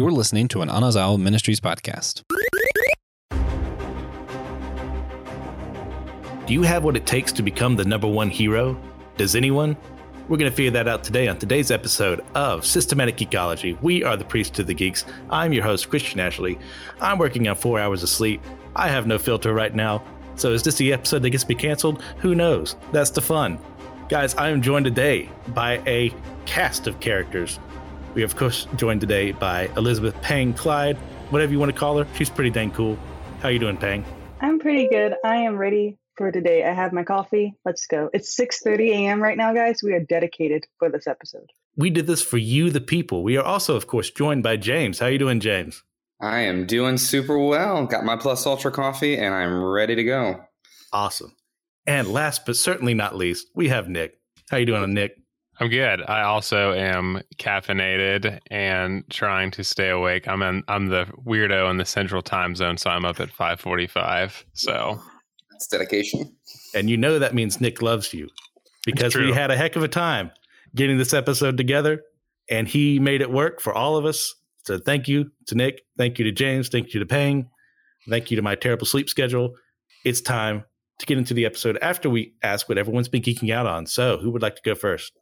You're listening to an Anazao Ministries podcast. Do you have what it takes to become the number one hero? Does anyone? We're going to figure that out today on today's episode of Systematic Geekology. We are the priests to the geeks. I'm your host, Christian Ashley. I'm working on four hours of sleep. I have no filter right now. So is this the episode that gets me canceled? Who knows? That's the fun. Guys, I am joined today by a cast of characters. We are, of course, joined today by Elizabeth Pang Clyde, whatever you want to call her. She's pretty dang cool. How you doing, Pang? I'm pretty good. I am ready for today. I have my coffee. Let's go. It's 6:30 a.m. right now, guys. We are dedicated for this episode. We did this for you, the people. We are also, of course, joined by James. How you doing, James? I am doing super well. Got my Plus Ultra coffee, and I'm ready to go. Awesome. And last but certainly not least, we have Nick. How you doing, Nick? I'm good. I also am caffeinated and trying to stay awake. I'm in, I'm the weirdo in the central time zone, so I'm up at 5:45. So that's dedication. And you know that means Nick loves you because we had a heck of a time getting this episode together and he made it work for all of us. So thank you to Nick. Thank you to James. Thank you to Pang. Thank you to my terrible sleep schedule. It's time to get into the episode after we ask what everyone's been geeking out on. So who would like to go first?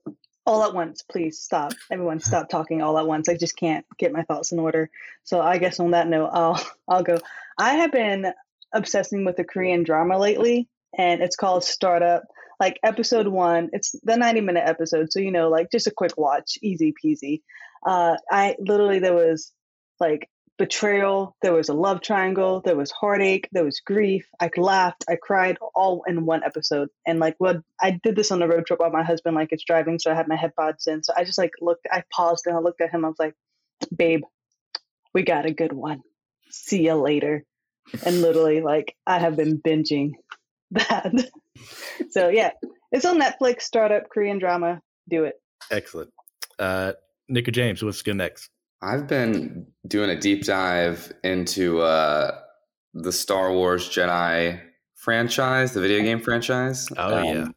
All at once, please stop. Everyone, stop talking all at once. I just can't get my thoughts in order. So I guess on that note, I'll I'll go. I have been obsessing with the Korean drama lately, and it's called Startup. Like episode one, it's the 90 minute episode, so you know, like just a quick watch, easy peasy. Uh, I literally there was like betrayal, there was a love triangle, there was heartache, there was grief. I laughed, I cried, all in one episode. And like, what I did this on the road trip while my husband like is driving, so I had my headphones in. So I just like looked, I paused and I looked at him. I was like, "Babe, we got a good one. See you later." And literally, like, I have been binging that. so yeah, it's on Netflix. Startup Korean drama. Do it. Excellent. Uh, Nick James, what's good next? I've been doing a deep dive into uh, the Star Wars Jedi franchise, the video game franchise. Oh, Um, yeah.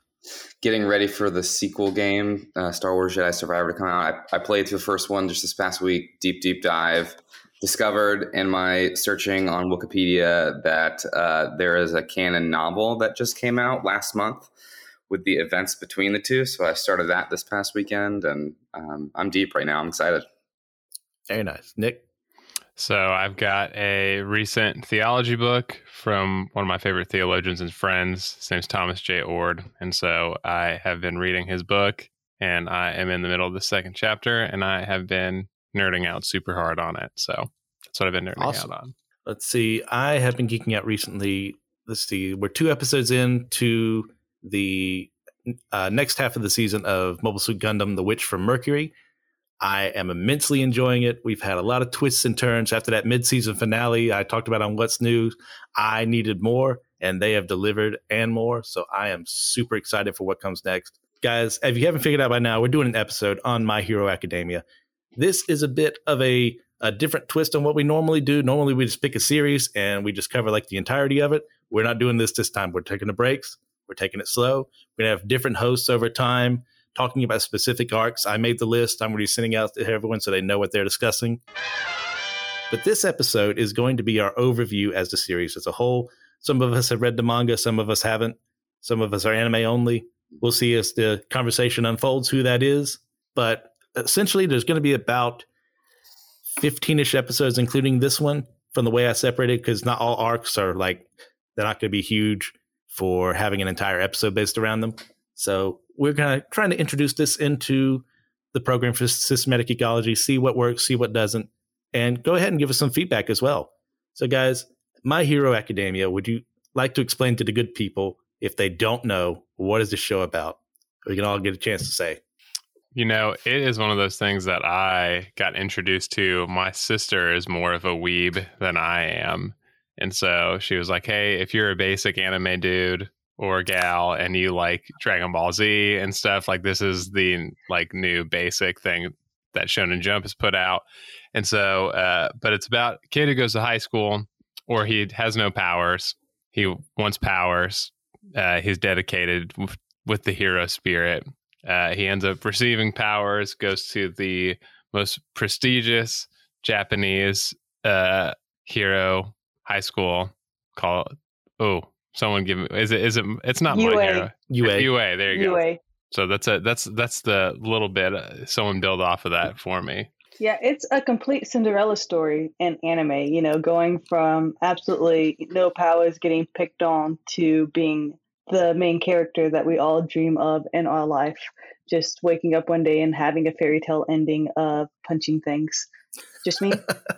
Getting ready for the sequel game, uh, Star Wars Jedi Survivor, to come out. I, I played through the first one just this past week. Deep, deep dive. Discovered in my searching on Wikipedia that uh, there is a canon novel that just came out last month with the events between the two. So I started that this past weekend, and um, I'm deep right now. I'm excited. Very nice. Nick? So I've got a recent theology book from one of my favorite theologians and friends. His name's Thomas J. Oord. And so I have been reading his book and I am in the middle of the second chapter and I have been nerding out super hard on it. So that's what I've been nerding Awesome. out on. Let's see. I have been geeking out recently. Let's see. We're two episodes into the uh, next half of the season of Mobile Suit Gundam: The Witch from Mercury. I am immensely enjoying it. We've had a lot of twists and turns after that mid-season finale I talked about on What's New, I needed more, and they have delivered and more. So I am super excited for what comes next, guys. If you haven't figured out by now, we're doing an episode on My Hero Academia. This is a bit of a a different twist on what we normally do. Normally, we just pick a series and we just cover like the entirety of it. We're not doing this this time. We're taking the breaks. We're taking it slow. We're gonna have different hosts over time talking about specific arcs. I made the list. I'm going to be sending out to everyone so they know what they're discussing. But this episode is going to be our overview as the series as a whole. Some of us have read the manga, some of us haven't. Some of us are anime only. We'll see as the conversation unfolds who that is. But essentially, there's going to be about 15 ish episodes, including this one, from the way I separated, because not all arcs are like, they're not going to be huge for having an entire episode based around them. So we're kind of trying to introduce this into the program for systematic geekology, see what works, see what doesn't, and go ahead and give us some feedback as well. So, guys, My Hero Academia, would you like to explain to the good people if they don't know what is the show about? We can all get a chance to say. You know, it is one of those things that I got introduced to. My sister is more of a weeb than I am. And so she was like, hey, if you're a basic anime dude or gal and you like Dragon Ball Z and stuff, like this is the like new basic thing that Shonen Jump has put out. And so, uh, but it's about kid who goes to high school or he has no powers. He wants powers. Uh, he's dedicated with, with the hero spirit. Uh, he ends up receiving powers, goes to the most prestigious Japanese uh, hero high school call. Oh, someone give me. Is it? Is it? It's not UA. my hero. UA. UA. There you go. UA. So that's a that's that's the little bit. Uh, someone build off of that for me. Yeah, it's a complete Cinderella story in anime, you know, going from absolutely no powers getting picked on to being the main character that we all dream of in our life. Just waking up one day and having a fairy tale ending of punching things. Just me.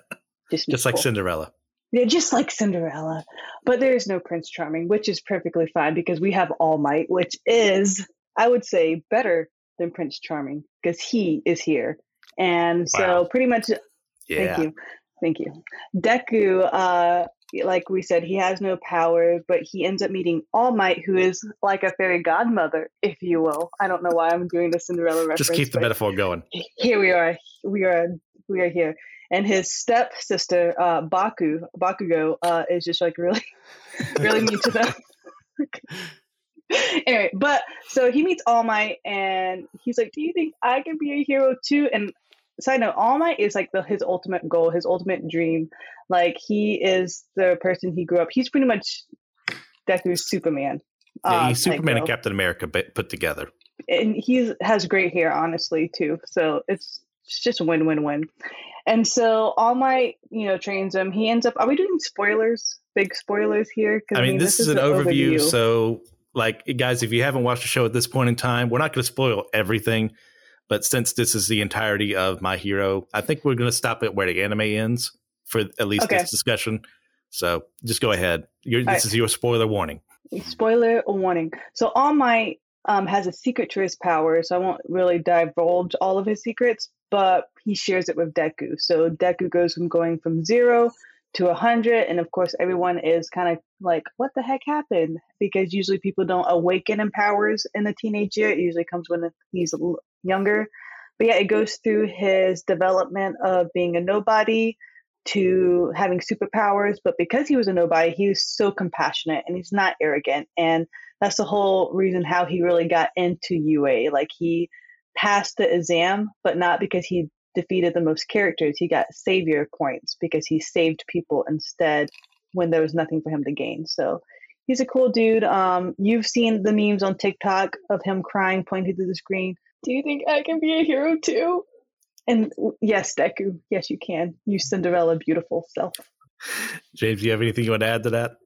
Just me. Just like Cool. Cinderella. Yeah, just like Cinderella. But there is no Prince Charming, which is perfectly fine because we have All Might, which is, I would say, better than Prince Charming because he is here. And so, pretty much, Yeah. thank you. Thank you. Deku, uh, like we said, he has no power, but he ends up meeting All Might, who is like a fairy godmother, if you will. I don't know why I'm doing the Cinderella reference. Just keep the metaphor going. here we are. We are we are here. And his stepsister, uh, Baku, Bakugo, uh, is just like really, really mean to them. anyway, but so he meets All Might, and he's like, "Do you think I can be a hero too?" And side note, All Might is like the his ultimate goal, his ultimate dream. Like he is the person he grew up. He's pretty much Deku's Superman. Yeah, uh, he's type Superman and Captain America put together. and he has great hair, honestly, too. So it's it's just a win win win. And so All Might, you know, trains him. He ends up. Are we doing spoilers? Big spoilers here? 'Cause, I mean, this, is an overview, overview. So, like, guys, if you haven't watched the show at this point in time, we're not going to spoil everything. But since this is the entirety of My Hero, I think we're going to stop it where the anime ends for at least Okay. this discussion. So just go ahead. Your, this right. is your spoiler warning. Spoiler warning. So All Might um, has a secret to his power, so I won't really divulge all of his secrets, but he shares it with Deku. So Deku goes from going from zero to a hundred, and of course everyone is kind of like, "What the heck happened?" Because usually people don't awaken in powers in the teenage year. It usually comes when he's younger. But yeah, it goes through his development of being a nobody to having superpowers. But because he was a nobody, he was so compassionate and he's not arrogant. And that's the whole reason how he really got into UA. Like he passed the exam, but not because he defeated the most characters. He got savior points because he saved people instead when there was nothing for him to gain. So he's a cool dude. Um, you've seen the memes on TikTok of him crying, pointing to the screen. Do you think I can be a hero too? And yes, Deku, yes, you can. You Cinderella beautiful self. James, do you have anything you want to add to that?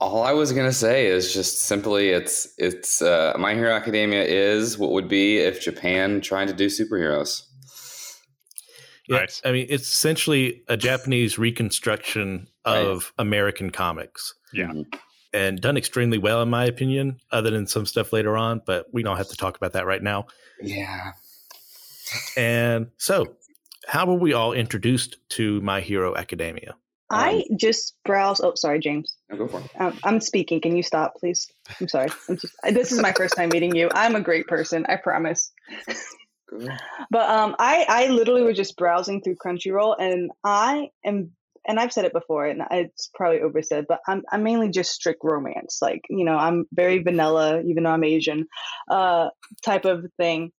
All I was gonna say is just simply it's it's uh, My Hero Academia is what would be if Japan tried to do superheroes. Yeah, Nice. I mean, it's essentially a Japanese reconstruction of American comics. Yeah. Mhm. and done extremely well in my opinion other than some stuff later on but we don't have to talk about that right now Yeah. and so how were we all introduced to my hero academia I just browse. Oh, sorry, James. No, go for it. Um, I'm speaking. Can you stop, please? I'm sorry. I'm just, this is my first time meeting you. I'm a great person. I promise. But um, I I literally was just browsing through Crunchyroll, and I am, and I've said it before, and it's probably oversaid, but I'm I'm mainly just strict romance. Like you know, I'm very vanilla, even though I'm Asian, uh, type of thing.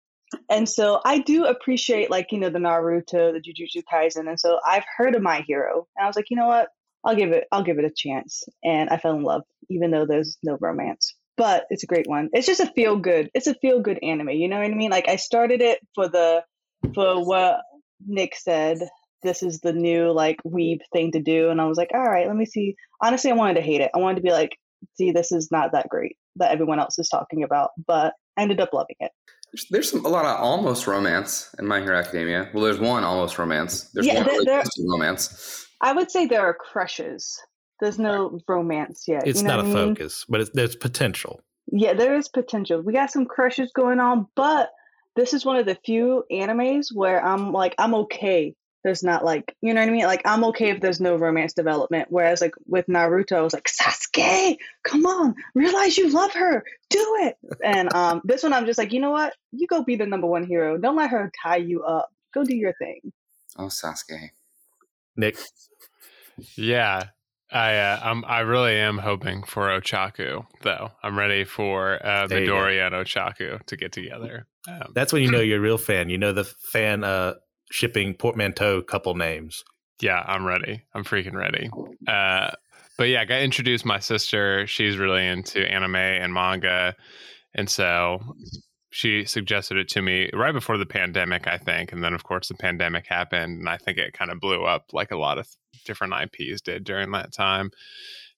And so I do appreciate like you know the Naruto, the Jujutsu Kaisen, and so I've heard of My Hero, and I was like, you know what, I'll give it I'll give it a chance, and I fell in love, even though there's no romance but it's a great one. It's just a feel good. It's a feel good anime. You know what I mean? Like I started it for the for what Nick said. This is the new like weeb thing to do, and I was like, all right, let me see. Honestly, I wanted to hate it. I wanted to be like, see, this is not that great that everyone else is talking about, but I ended up loving it. There's, there's some, a lot of almost romance in My Hero Academia. Well, there's one almost romance. There's Yeah, one there- really there- romance. I would say there are crushes. There's no romance yet. it's you know not a mean? focus but it's, there's potential Yeah, there is potential. We got some crushes going on, but this is one of the few animes where I'm like, I'm okay. There's not like, you know what I mean? Like, I'm okay if there's no romance development. Whereas, like, with Naruto, I was like, Sasuke, come on, realize you love her, do it. And um, this one, I'm just like, you know what? You go be the number one hero. Don't let her tie you up. Go do your thing. Oh, Sasuke. nick Yeah, I uh, I'm I really am hoping for Ochaco though. I'm ready for uh, There you go. Midoriya and Ochaco to get together. Um, that's when you know you're a real fan you know the fan uh shipping portmanteau couple names Yeah, I'm ready. I'm freaking ready. Uh, but yeah, I got introduced my sister. She's really into anime and manga. And so she suggested it to me right before the pandemic, I think. And then, of course, the pandemic happened. And I think it kind of blew up like a lot of different IPs did during that time.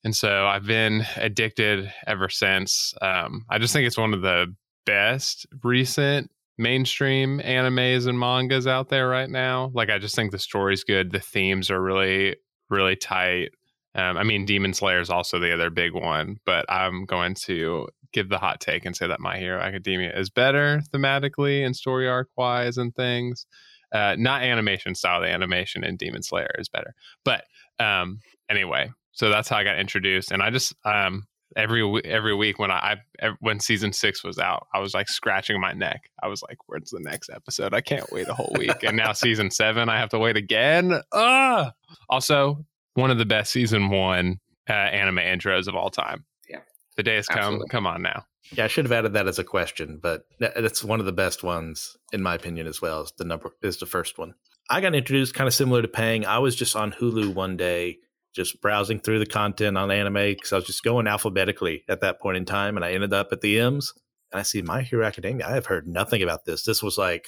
And so I've been addicted ever since. Um, I just think it's one of the best recent mainstream animes and mangas out there right now. Like, I just think the story's good. The themes are really, really tight. Um, I mean, Demon Slayer is also the other big one, but I'm going to give the hot take and say that My Hero Academia is better thematically and story arc wise and things. Uh, not animation style. The animation in Demon Slayer is better. But um, anyway, so that's how I got introduced, and I just um, every every week when I, I when season six was out, I was like scratching my neck. I was like, "Where's the next episode? I can't wait a whole week." and now season seven, I have to wait again. Ugh! Also, one of the best season one uh, anime intros of all time. Yeah. The day has come. Absolutely. Come on now. Yeah, I should have added that as a question, but that's one of the best ones in my opinion as well. Is the number is the first one. I got introduced kind of similar to Pang. I was just on Hulu one day, just browsing through the content on anime because I was just going alphabetically at that point in time, and I ended up at the M's, and I see My Hero Academia. I have heard nothing about this. This was like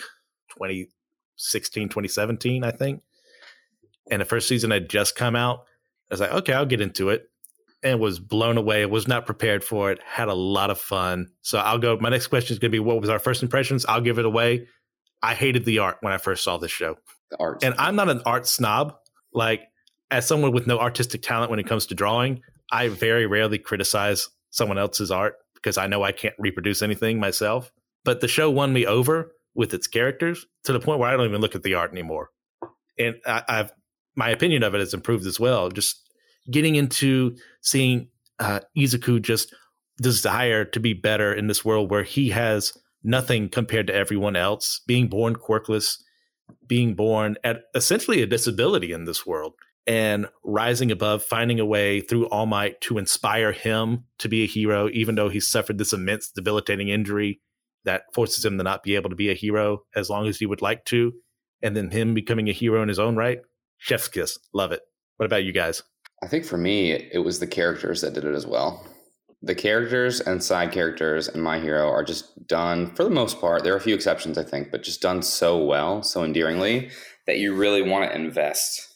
2016, 2017, I think, and the first season had just come out. I was like, okay, I'll get into it and was blown away. Was not prepared for it. Had a lot of fun. So I'll go. My next question is going to be, what was our first impressions? I'll give it away. I hated the art when I first saw this show, The art. and I'm not an art snob. Like as someone with no artistic talent when it comes to drawing, I very rarely criticize someone else's art because I know I can't reproduce anything myself. But the show won me over with its characters to the point where I don't even look at the art anymore. And I, I've my opinion of it has improved as well. Just getting into seeing uh, Izuku just desire to be better in this world where he has nothing compared to everyone else, being born quirkless, being born at essentially a disability in this world, and rising above, finding a way through All Might to inspire him to be a hero, even though he's suffered this immense debilitating injury that forces him to not be able to be a hero as long as he would like to, and then him becoming a hero in his own right. Chef's kiss. Love it. What about you guys? I think for me, it was the characters that did it as well. The characters and side characters in My Hero are just done, for the most part, there are a few exceptions, I think, but just done so well, so endearingly, that you really want to invest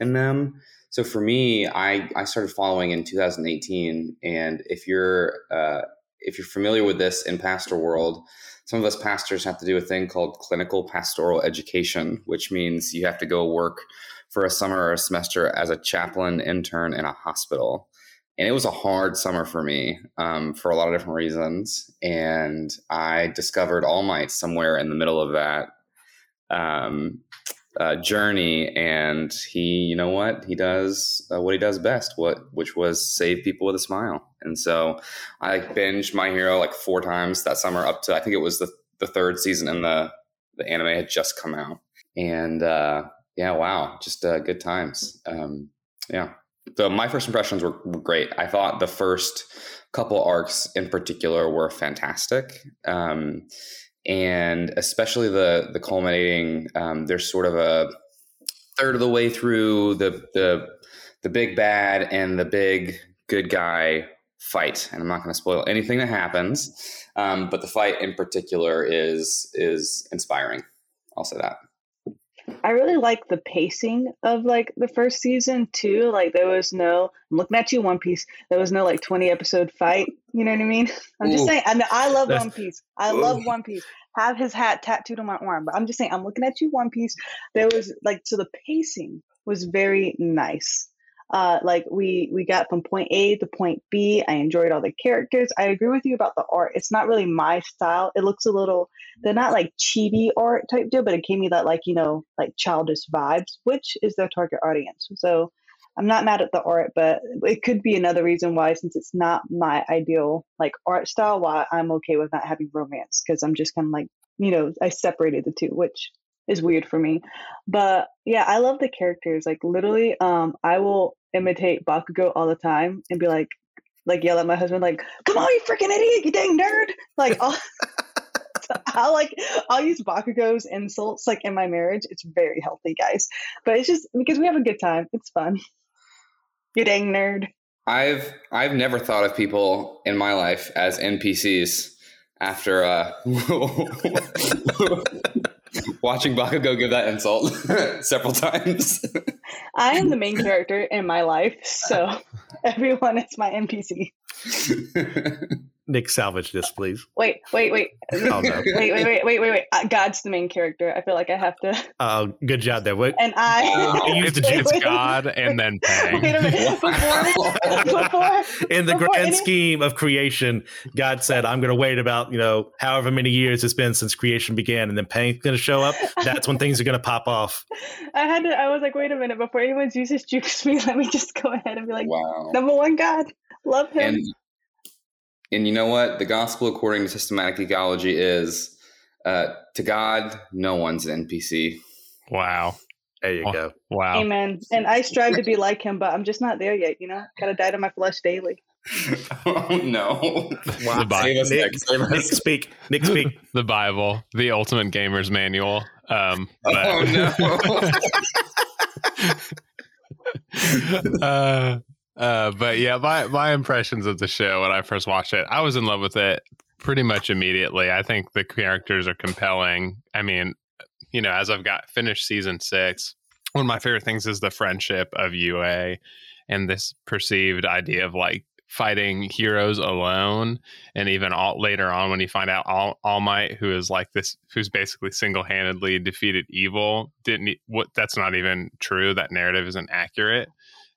in them. So for me, I, I started following in 2018, and if you're uh, if you're familiar with this in pastor world, some of us pastors have to do a thing called clinical pastoral education, which means you have to go work for a summer or a semester as a chaplain intern in a hospital. And it was a hard summer for me um, for a lot of different reasons. And I discovered All Might somewhere in the middle of that um, uh, journey. And he, you know what? He does uh, what he does best, what which was save people with a smile. And so I binged My Hero like four times that summer up to I think it was the, the third season and the, the anime had just come out. And uh, yeah, wow, just uh, good times. Um, yeah. So my first impressions were, great. I thought the first couple arcs in particular were fantastic, um, and especially the the culminating. Um, there's sort of a third of the way through the the the big bad and the big good guy fight, and I'm not going to spoil anything that happens, um, but the fight in particular is is inspiring. I'll say that. I really like the pacing of like the first season too. Like there was no I'm looking at you, One Piece. There was no like 20 episode fight. You know what I mean? I'm just Ooh. saying. I know I love One Piece. I love One Piece. Have his hat tattooed on my arm. But I'm just saying. I'm looking at you, One Piece. There was like so the pacing was very nice. Uh, like we we got from point A to point B. I enjoyed all the characters. I agree with you about the art. It's not really my style. It looks a little they're not like chibi art type deal, but it gave me that like you know like childish vibes, which is their target audience. So I'm not mad at the art, but it could be another reason why, since it's not my ideal like art style, why I'm okay with not having romance because I'm just kind of like you know I separated the two, which is weird for me. But yeah, I love the characters. Like literally, um, I will imitate Bakugo all the time and be like, like yell at my husband, like, "Come on, you freaking idiot, you dang nerd!" Like, all, I'll like I'll use Bakugo's insults like in my marriage. It's very healthy, guys. But it's just because we have a good time. It's fun. You dang nerd. I've I've never thought of people in my life as NPCs after uh, watching Bakugo give that insult several times. I am the main character in my life, so everyone is my NPC. Nick, salvage this, please. Wait, wait, wait. Oh, no. Wait, wait, wait, wait, wait, wait. Uh, God's the main character. I feel like I have to. Uh, good job there. What? And I. Oh, it's, Wait, it's wait. God and then Pang. Wait a minute. Before, before, In the Before grand any- scheme of creation, God said, I'm going to wait about, you know, however many years it's been since creation began, and then Pang's going to show up. That's when things are going to pop off. I had to. I was like, wait a minute. Before anyone uses jukes me, let me just go ahead and be like, wow. number one, God, love him. And and you know what? The gospel according to systematic geekology, is uh, to God, no one's an NPC. Wow. There you Oh. go. Wow. Amen. And I strive to be like him, but I'm just not there yet. You know, gotta die to my flesh daily. oh no! The Bible. Save us, Nick, Nick. Save Nick, speak. Nick, speak. the Bible, the Ultimate Gamer's Manual. Um, but- Oh no! uh, uh, but yeah, my my impressions of the show when I first watched it, I was in love with it pretty much immediately. I think the characters are compelling. I mean, you know, as I've got finished season six, one of my favorite things is the friendship of UA and this perceived idea of like fighting heroes alone and even all later on when you find out all all might who is like this who's basically single-handedly defeated evil didn't what that's not even true that narrative isn't accurate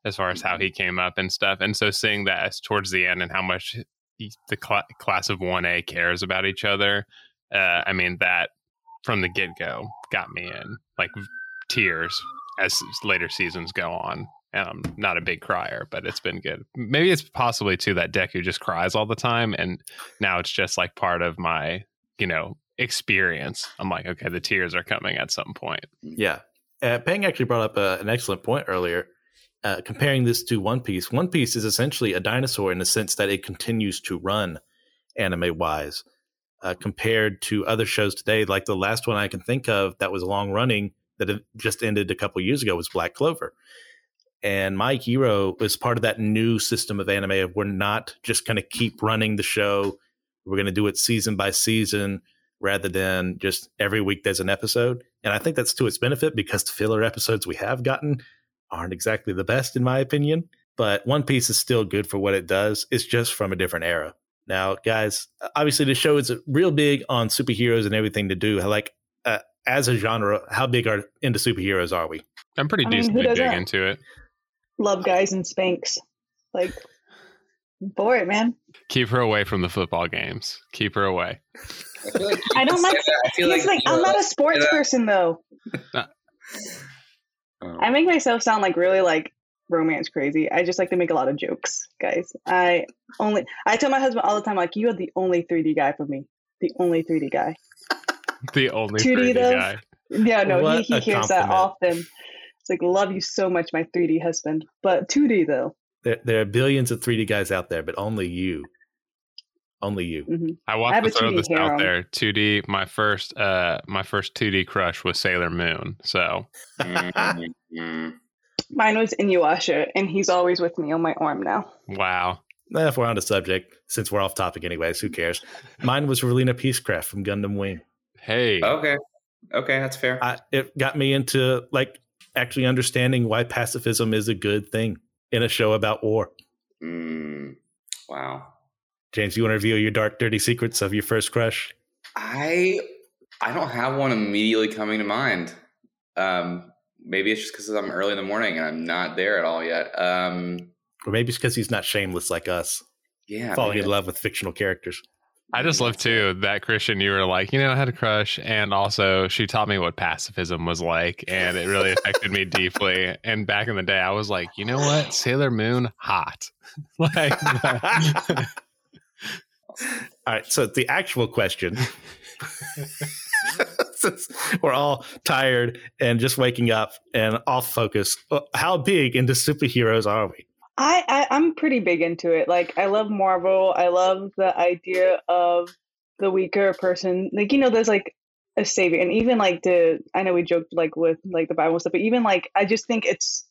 as far as how he came up and stuff and so seeing that as towards the end and how much he- the cl- class of 1a cares about each other uh, i mean that from the get-go got me in like tears as later seasons go on and I'm not a big crier, but it's been good. Maybe it's possibly too that Deku just cries all the time, and now it's just like part of my, you know, experience. I'm like, okay, the tears are coming at some point. Yeah. Uh, Pang actually brought up uh, an excellent point earlier. Uh, comparing this to One Piece, One Piece is essentially a dinosaur in the sense that it continues to run anime wise. Uh, compared to other shows today, like the last one I can think of that was long running that just ended a couple years ago was Black Clover. And My Hero was part of that new system of anime of we're not just going to keep running the show. We're going to do it season by season rather than just every week there's an episode. And I think that's to its benefit because the filler episodes we have gotten aren't exactly the best, in my opinion. But One Piece is still good for what it does. It's just from a different era. Now, guys, obviously the show is real big on superheroes and everything to do. Like, uh, as a genre, how big are into superheroes are we? I'm pretty I mean, decently big into it. Love guys and spanks. Like, for it, man. Keep her away from the football games. Keep her away. I, feel like I don't can like- say that. I feel It's like, you I'm not a sports person though. Oh. I make myself sound like really like romance crazy. I just like to make a lot of jokes, guys. I only I tell my husband all the time, like, you are the only 3D guy for me. The only 3D guy. The only 2D 3D though? guy. Yeah, no, What he, he hears that often. It's like, love you so much, my 3D husband. But 2D though. There, there are billions of 3D guys out there, but only you. Only you. hmm I I want to throw 2D this harem. out there. 2D. My first, uh, my first 2D crush was Sailor Moon. So Mm, mm. Mine was Inuyasha, and he's always with me on my arm now. wow. Eh, If we're on the subject, since we're off topic anyways, who cares? Mine was Relena Peacecraft from Gundam Wing. Hey. Okay, okay, that's fair. I, it got me into like actually understanding why pacifism is a good thing in a show about war. Mm, wow. James, you want to reveal your dark, dirty secrets of your first crush? I I don't have one immediately coming to mind. Um, maybe it's just because I'm early in the morning and I'm not there at all yet. Um, Or maybe it's because he's not shameless like us, yeah, falling maybe in love with fictional characters. I just love too that Christian. You were like, you know, I had a crush, and also she taught me what pacifism was like, and it really affected me deeply. And back in the day, I was like, you know what, Sailor Moon, hot. like, All right, so the actual question. we're all tired and just waking up and off focus, how big into superheroes are we? I, I I'm pretty big into it. Like I love Marvel. I love the idea of the weaker person. Like you know, there's like a savior, and even like the I know we joked like with like the Bible stuff, but even like I just think it's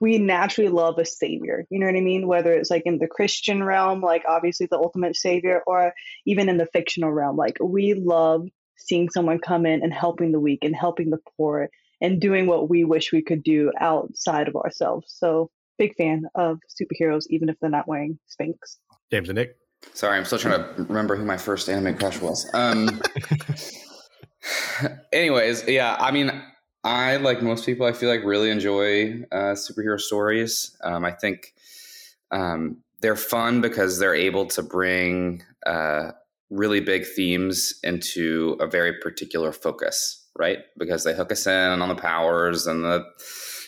we naturally love a savior. You know what I mean? Whether it's like in the Christian realm, like obviously the ultimate savior, or even in the fictional realm, like we love seeing someone come in and helping the weak and helping the poor and doing what we wish we could do outside of ourselves. So big fan of superheroes, even if they're not wearing Spanx. James and Nick. Sorry, I'm still trying to remember who my first anime crush was. Um, anyways, yeah, I mean, I like most people. I feel like really enjoy uh, superhero stories. Um, I think um, they're fun because they're able to bring uh, really big themes into a very particular focus, right? Because they hook us in on the powers and the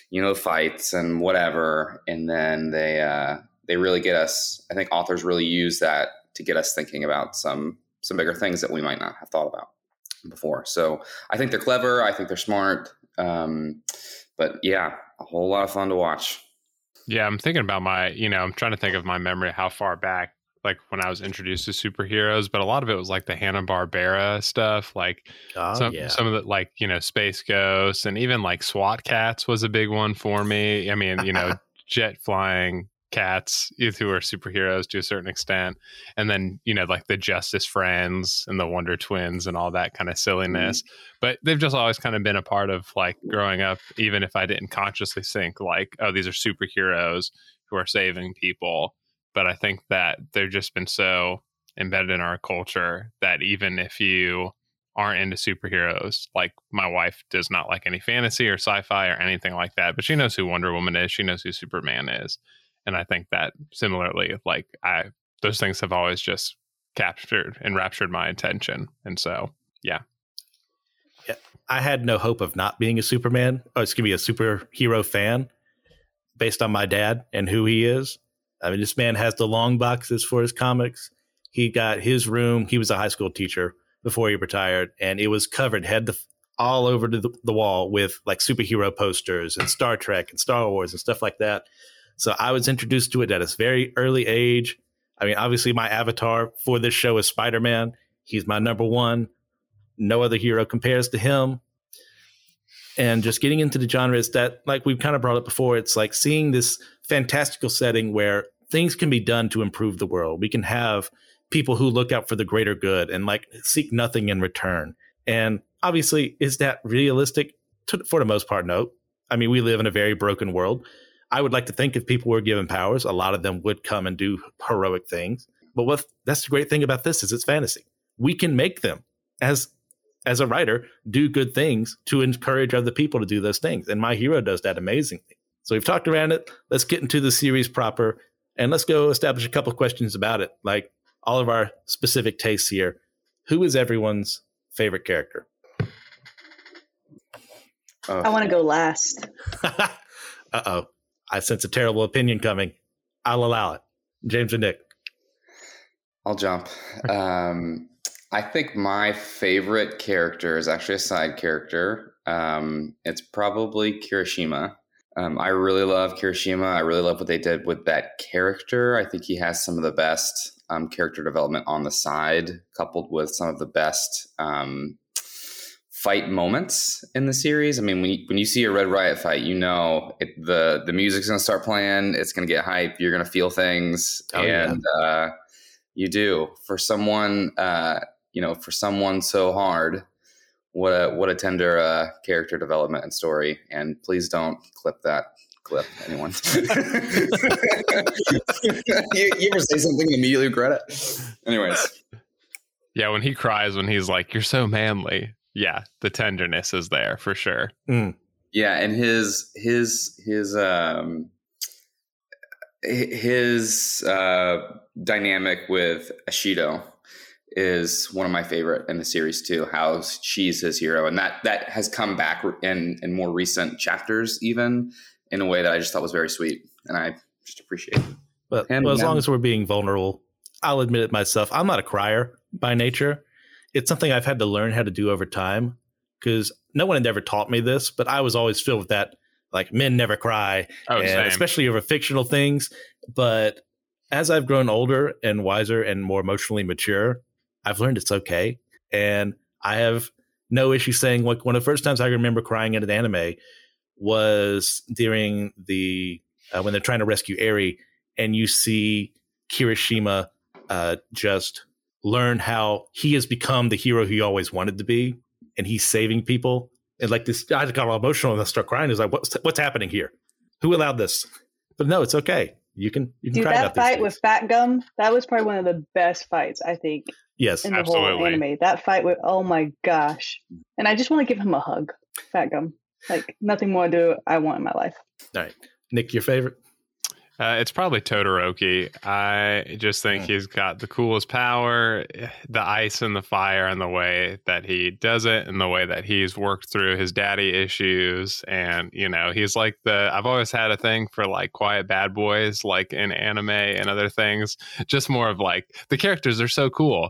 you know fights and whatever, and then they uh, they really get us. I think authors really use that to get us thinking about some some bigger things that we might not have thought about before. So I think they're clever. I think they're smart. Um, but yeah, a whole lot of fun to watch. Yeah, I'm thinking about my, you know, I'm trying to think of my memory how far back like when I was introduced to superheroes, but a lot of it was like the Hanna Barbera stuff, like Oh, some yeah. some of the like you know Space Ghosts and even like SWAT Kats was a big one for me. I mean, you know, jet flying cats who are superheroes to a certain extent, and then you know like the Justice Friends and the Wonder Twins and all that kind of mm-hmm. silliness. But they've just always kind of been a part of like growing up, even if I didn't consciously think like, oh, these are superheroes who are saving people but I think that they've just been so embedded in our culture that even if you aren't into superheroes, like my wife does not like any fantasy or sci-fi or anything like that, but she knows who Wonder Woman is, she knows who Superman is, and I think that similarly, like I those things have always just captured and raptured my attention, and so yeah, Yeah. I had no hope of not being a Superman, or excuse me, a superhero fan based on my dad and who he is. I mean, this man has the long boxes for his comics. He got his room. He was a high school teacher before he retired, and it was covered head to all over the, the wall with like superhero posters and Star Trek and Star Wars and stuff like that. So I was introduced to it at a very early age. I mean, obviously, my avatar for this show is Spider Man. He's my number one. No other hero compares to him. And just getting into the genres that, like we've kind of brought up before, it's like seeing this fantastical setting where things can be done to improve the world. We can have people who look out for the greater good and like seek nothing in return. And obviously, is that realistic? For the most part, no. I mean, we live in a very broken world. I would like to think if people were given powers, a lot of them would come and do heroic things. But what that's the great thing about this is it's fantasy. We can make them as as a writer do good things to encourage other people to do those things. And my hero does that amazingly. So we've talked around it. Let's get into the series proper and let's go establish a couple of questions about it. Like all of our specific tastes here. Who is everyone's favorite character? Oh, I want to go last. uh oh. I sense a terrible opinion coming. I'll allow it. James and Nick. I'll jump. Um, I think my favorite character is actually a side character. Um, it's probably Kirishima. Um, I really love Kirishima. I really love what they did with that character. I think he has some of the best um, character development on the side, coupled with some of the best um, fight moments in the series. I mean, when you, when you see a Red Riot fight, you know it, the the music's going to start playing. It's going to get hype. You're going to feel things, Oh, yeah. and uh, you do. For someone, uh, you know, for someone so hard, what a what a tender uh, character development and story. And please don't clip that clip, anyone. you, you ever say something and immediately regret it? Anyways, yeah. When he cries, when he's like, "You're so manly," yeah, the tenderness is there for sure. yeah, and his his his um his uh dynamic with Ashido is one of my favorite in the series too. How she's his hero, and that that has come back in in more recent chapters, even in a way that I just thought was very sweet, and I just appreciate. It. But And well, as then- long as we're being vulnerable, I'll admit it myself. I'm not a crier by nature. It's something I've had to learn how to do over time because no one had ever taught me this, but I was always filled with that like men never cry, Oh, and especially over fictional things. But as I've grown older and wiser and more emotionally mature, I've learned it's okay. And I have no issue saying like one of the first times I remember crying at an anime was during the uh, when they're trying to rescue Eri, and you see Kirishima uh, just learn how he has become the hero he always wanted to be, and he's saving people. And like this, I got all emotional and I start crying. Is like, what's what's happening here? Who allowed this? But no, it's okay. You can you can Dude, cry that about these fight with Fat Gum, that was probably one of the best fights, I think, yes, in the whole anime. That fight with, oh my gosh. And I just want to give him a hug, Fat Gum. Like, nothing more to do I want in my life. all right. Nick, your favorite? Uh, it's probably Todoroki. I just think Mm. he's got the coolest power, the ice and the fire, and the way that he does it, and the way that he's worked through his daddy issues. And, you know, he's like the. I've always had a thing for like quiet bad boys, like in anime and other things. Just more of like the characters are so cool.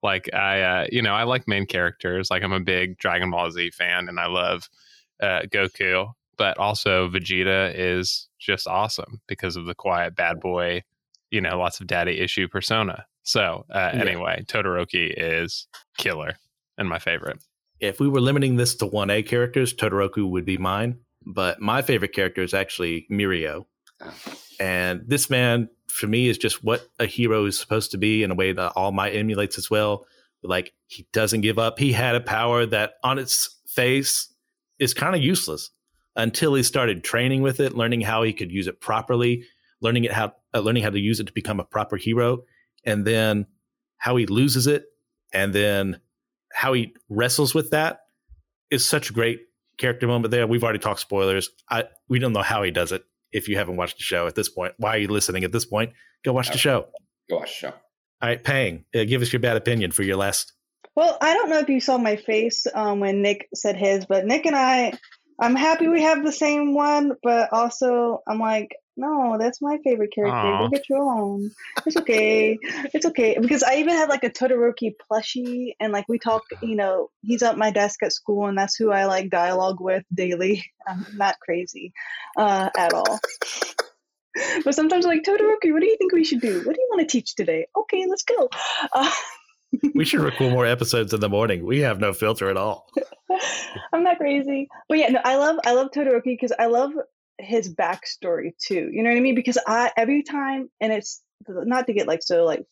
Like, I, uh, you know, I like main characters. Like, I'm a big Dragon Ball Z fan, and I love uh, Goku but also Vegeta is just awesome because of the quiet bad boy, you know, lots of daddy issue persona. So uh, Yeah. anyway, Todoroki is killer and my favorite. If we were limiting this to one A characters, Todoroki would be mine. But my favorite character is actually Mirio. And this man, for me, is just what a hero is supposed to be in a way that All Might emulates as well. Like, he doesn't give up. He had a power that on its face is kind of useless until he started training with it, learning how he could use it properly, learning it how uh, learning how to use it to become a proper hero, and then how he loses it, and then how he wrestles with that is such a great character moment there. We've already talked spoilers. I we don't know how he does it. If you haven't watched the show at this point, why are you listening at this point? Go watch the show. Go watch the show. All right, Pang, uh, give us your bad opinion for your last. Well, I don't know if you saw my face um, when Nick said his, but Nick and I, I'm happy we have the same one, but also I'm like, no, that's my favorite character. Aw. Go get your own. It's okay. It's okay. Because I even had like a Todoroki plushie, and like we talk, you know, he's at my desk at school, and that's who I like dialogue with daily. I'm not crazy uh, at all. But sometimes, like Todoroki, what do you think we should do? What do you want to teach today? Okay, let's go. Uh, We should record more episodes in the morning. We have no filter at all. I'm not crazy, but yeah, no, I love I love Todoroki because I love his backstory too. You know what I mean? Because I every time, and it's not to get like so like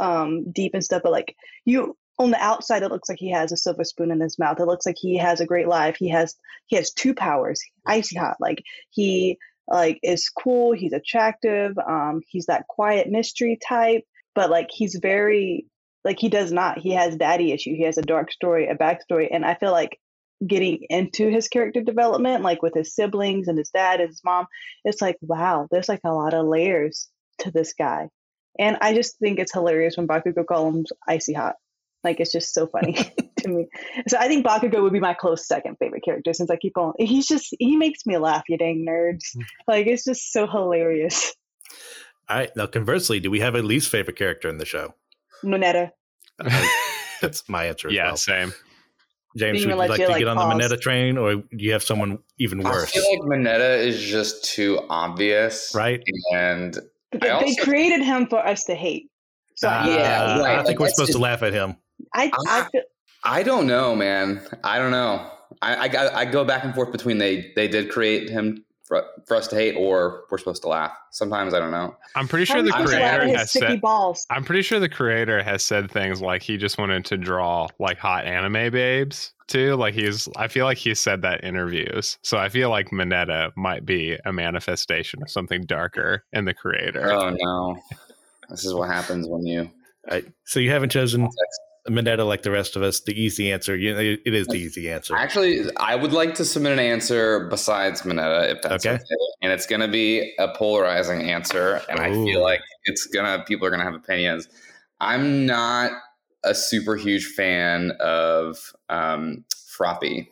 um deep and stuff, but like you on the outside, it looks like he has a silver spoon in his mouth. It looks like he has a great life. He has he has two powers, icy hot. Like he like is cool. He's attractive. Um, he's that quiet mystery type, but like he's very like he does not. He has daddy issue. He has a dark story, a backstory, and I feel like getting into his character development, like with his siblings and his dad and his mom, it's like wow, there's like a lot of layers to this guy, and I just think it's hilarious when Bakugo calls him icy hot. Like it's just so funny to me. So I think Bakugo would be my close second favorite character since I keep on. He's just he makes me laugh, you dang nerds. Hmm. Like it's just so hilarious. All right. Now, conversely, do we have a least favorite character in the show? Mineta. That's my answer. As yeah, well. same. James, would you like like to like, get on the pause. Mineta train, or do you have someone even worse? I worse? feel like Mineta is just too obvious, right? And But I they, they created him for us to hate. So Ah, yeah, right. I think we're That's supposed to laugh at him. I I feel, I don't know, man. I don't know. I, I I go back and forth between they they did create him for, for us to hate, or we're supposed to laugh. Sometimes I don't know. I'm pretty sure the supposed to laugh at creator has said. balls. I'm pretty sure the creator has said things like he just wanted to draw like hot anime babes too. Like he's, I feel like he said that in interviews. So I feel like Mineta might be a manifestation of something darker in the creator. Oh no, this is what happens when you. All right. So you haven't chosen Mineta like the rest of us. The easy answer. You know, it is the easy answer. Actually, I would like to submit an answer besides Mineta, if that's Okay. okay. And it's going to be a polarizing answer, and I feel like it's gonna people are gonna have opinions. I'm not a super huge fan of um, Froppy.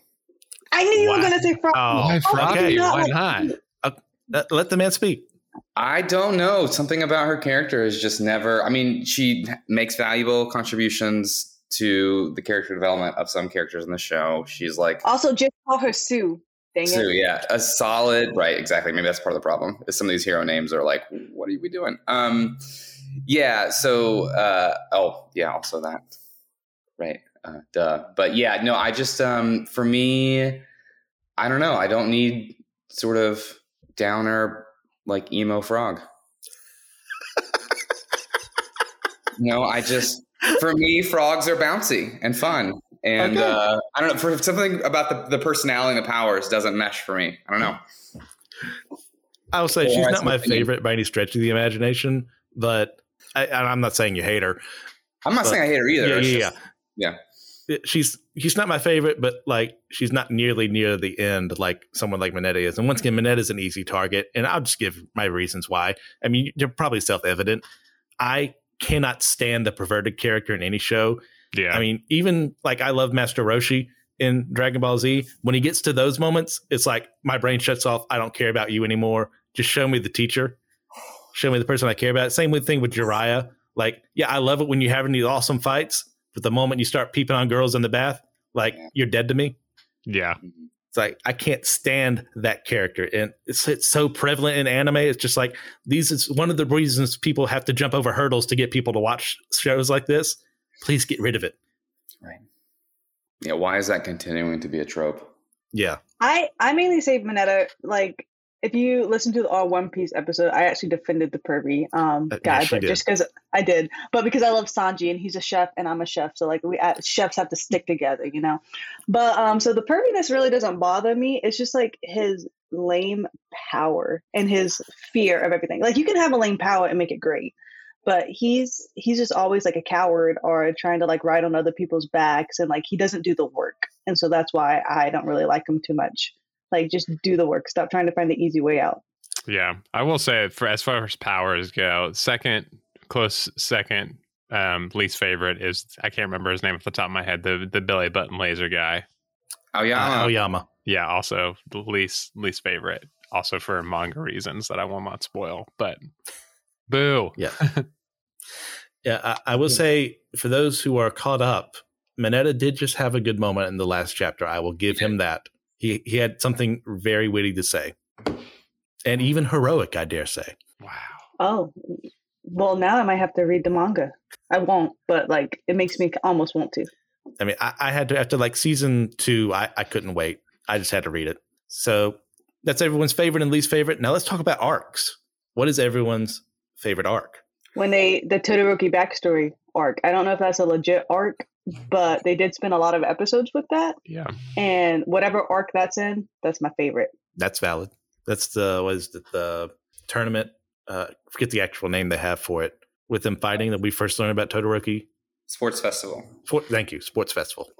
I knew you Wow. were gonna say frog. Oh, Why Froppy? okay. Why not? Uh, let the man speak. I don't know. Something about her character is just never. I mean, she makes valuable contributions to the character development of some characters in the show. She's like Also, just call her Tsu. Dang Sue, it. yeah, a solid. Right, exactly. Maybe that's part of the problem. Is some of these hero names are like, what are we doing? Um, yeah. So, uh, oh, yeah. Also that. right? Uh, duh. But yeah, no, I just um, for me, I don't know. I don't need sort of downer like emo frog. no, I just for me, frogs are bouncy and fun. And Okay. uh, I don't know, for something about the, the personality and the powers doesn't mesh for me. I don't know. I will say Yeah, she's not my what I mean. favorite by any stretch of the imagination, but I, and I'm not saying you hate her. I'm not But- saying I hate her either. Yeah, yeah, just- yeah. It- She's she's not my favorite, but like she's not nearly near the end like someone like Mineta is. And once again, Mineta is an easy target, and I'll just give my reasons why. I mean, you're probably self evident. I cannot stand the perverted character in any show. Yeah. I mean, even like I love Master Roshi in Dragon Ball Z. When he gets to those moments, it's like my brain shuts off. I don't care about you anymore. Just show me the teacher. Show me the person I care about. Same with thing with Jiraiya. Like, yeah, I love it when you're having these awesome fights, but the moment you start peeping on girls in the bath, like Yeah. you're dead to me. yeah. Mm-hmm. It's like I can't stand that character, and it's it's so prevalent in anime. It's just like these is one of the reasons people have to jump over hurdles to get people to watch shows like this. Please get rid of it. Right. Yeah. Why is that continuing to be a trope? Yeah. I I mainly say Minetta. Like, if you listen to the all One Piece episode, I actually defended the pervy um Uh, guy, yes, but did. just because I did, but because I love Sanji and he's a chef and I'm a chef, so like we uh, chefs have to stick together, you know. But um, so the perviness really doesn't bother me. It's just like his lame power and his fear of everything. Like you can have a lame power and make it great. But he's he's just always like a coward or trying to like ride on other people's backs and like he doesn't do the work. And so that's why I don't really like him too much. Like just do the work. Stop trying to find the easy way out. Yeah, I will say for as far as powers go, second close second um, least favorite is I can't remember his name off the top of my head. The the belly button laser guy. Oh yeah. Uh, Aoyama. Yeah, also the least least favorite. Also for manga reasons that I will not spoil. But boo. Yeah. yeah, I, I will say for those who are caught up, Mineta did just have a good moment in the last chapter. I will give him that. He he had something very witty to say, and even heroic, I dare say. Wow. Oh, well, now I might have to read the manga. I won't, but like it makes me almost want to. I mean, I, I had to after like season two, I, I couldn't wait. I just had to read it. So that's everyone's favorite and least favorite. Now let's talk about arcs. What is everyone's favorite arc? When they the Todoroki backstory arc, I don't know if that's a legit arc, but they did spend a lot of episodes with that, Yeah. and whatever arc that's in, that's my favorite. That's valid. That's the what is it, the tournament? Uh, forget the actual name they have for it. With them fighting that we first learned about Todoroki. Sports festival. For, thank you, sports festival.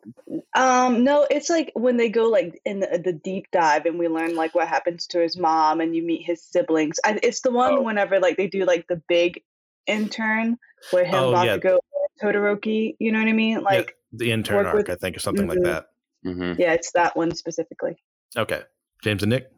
Um, no, it's like when they go like in the, the deep dive and we learn like what happens to his mom and you meet his siblings. I, it's the one Oh. whenever like they do like the big intern where him Oh, yeah. Bakugo and Todoroki. You know what I mean? Like The intern arc, with- I think, or something like Mhm. that. Mm-hmm. yeah, it's that one specifically. Okay, James and Nick.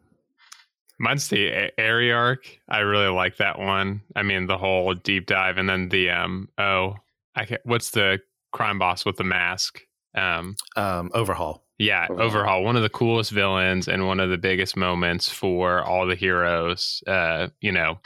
Mine's the A- Eri arc. I really like that one. I mean, the whole deep dive, and then the um oh, I can't, what's the crime boss with the mask? Um, Um, overhaul. yeah, Overhaul. overhaul. One of the coolest villains and one of the biggest moments for all the heroes. Uh, you know,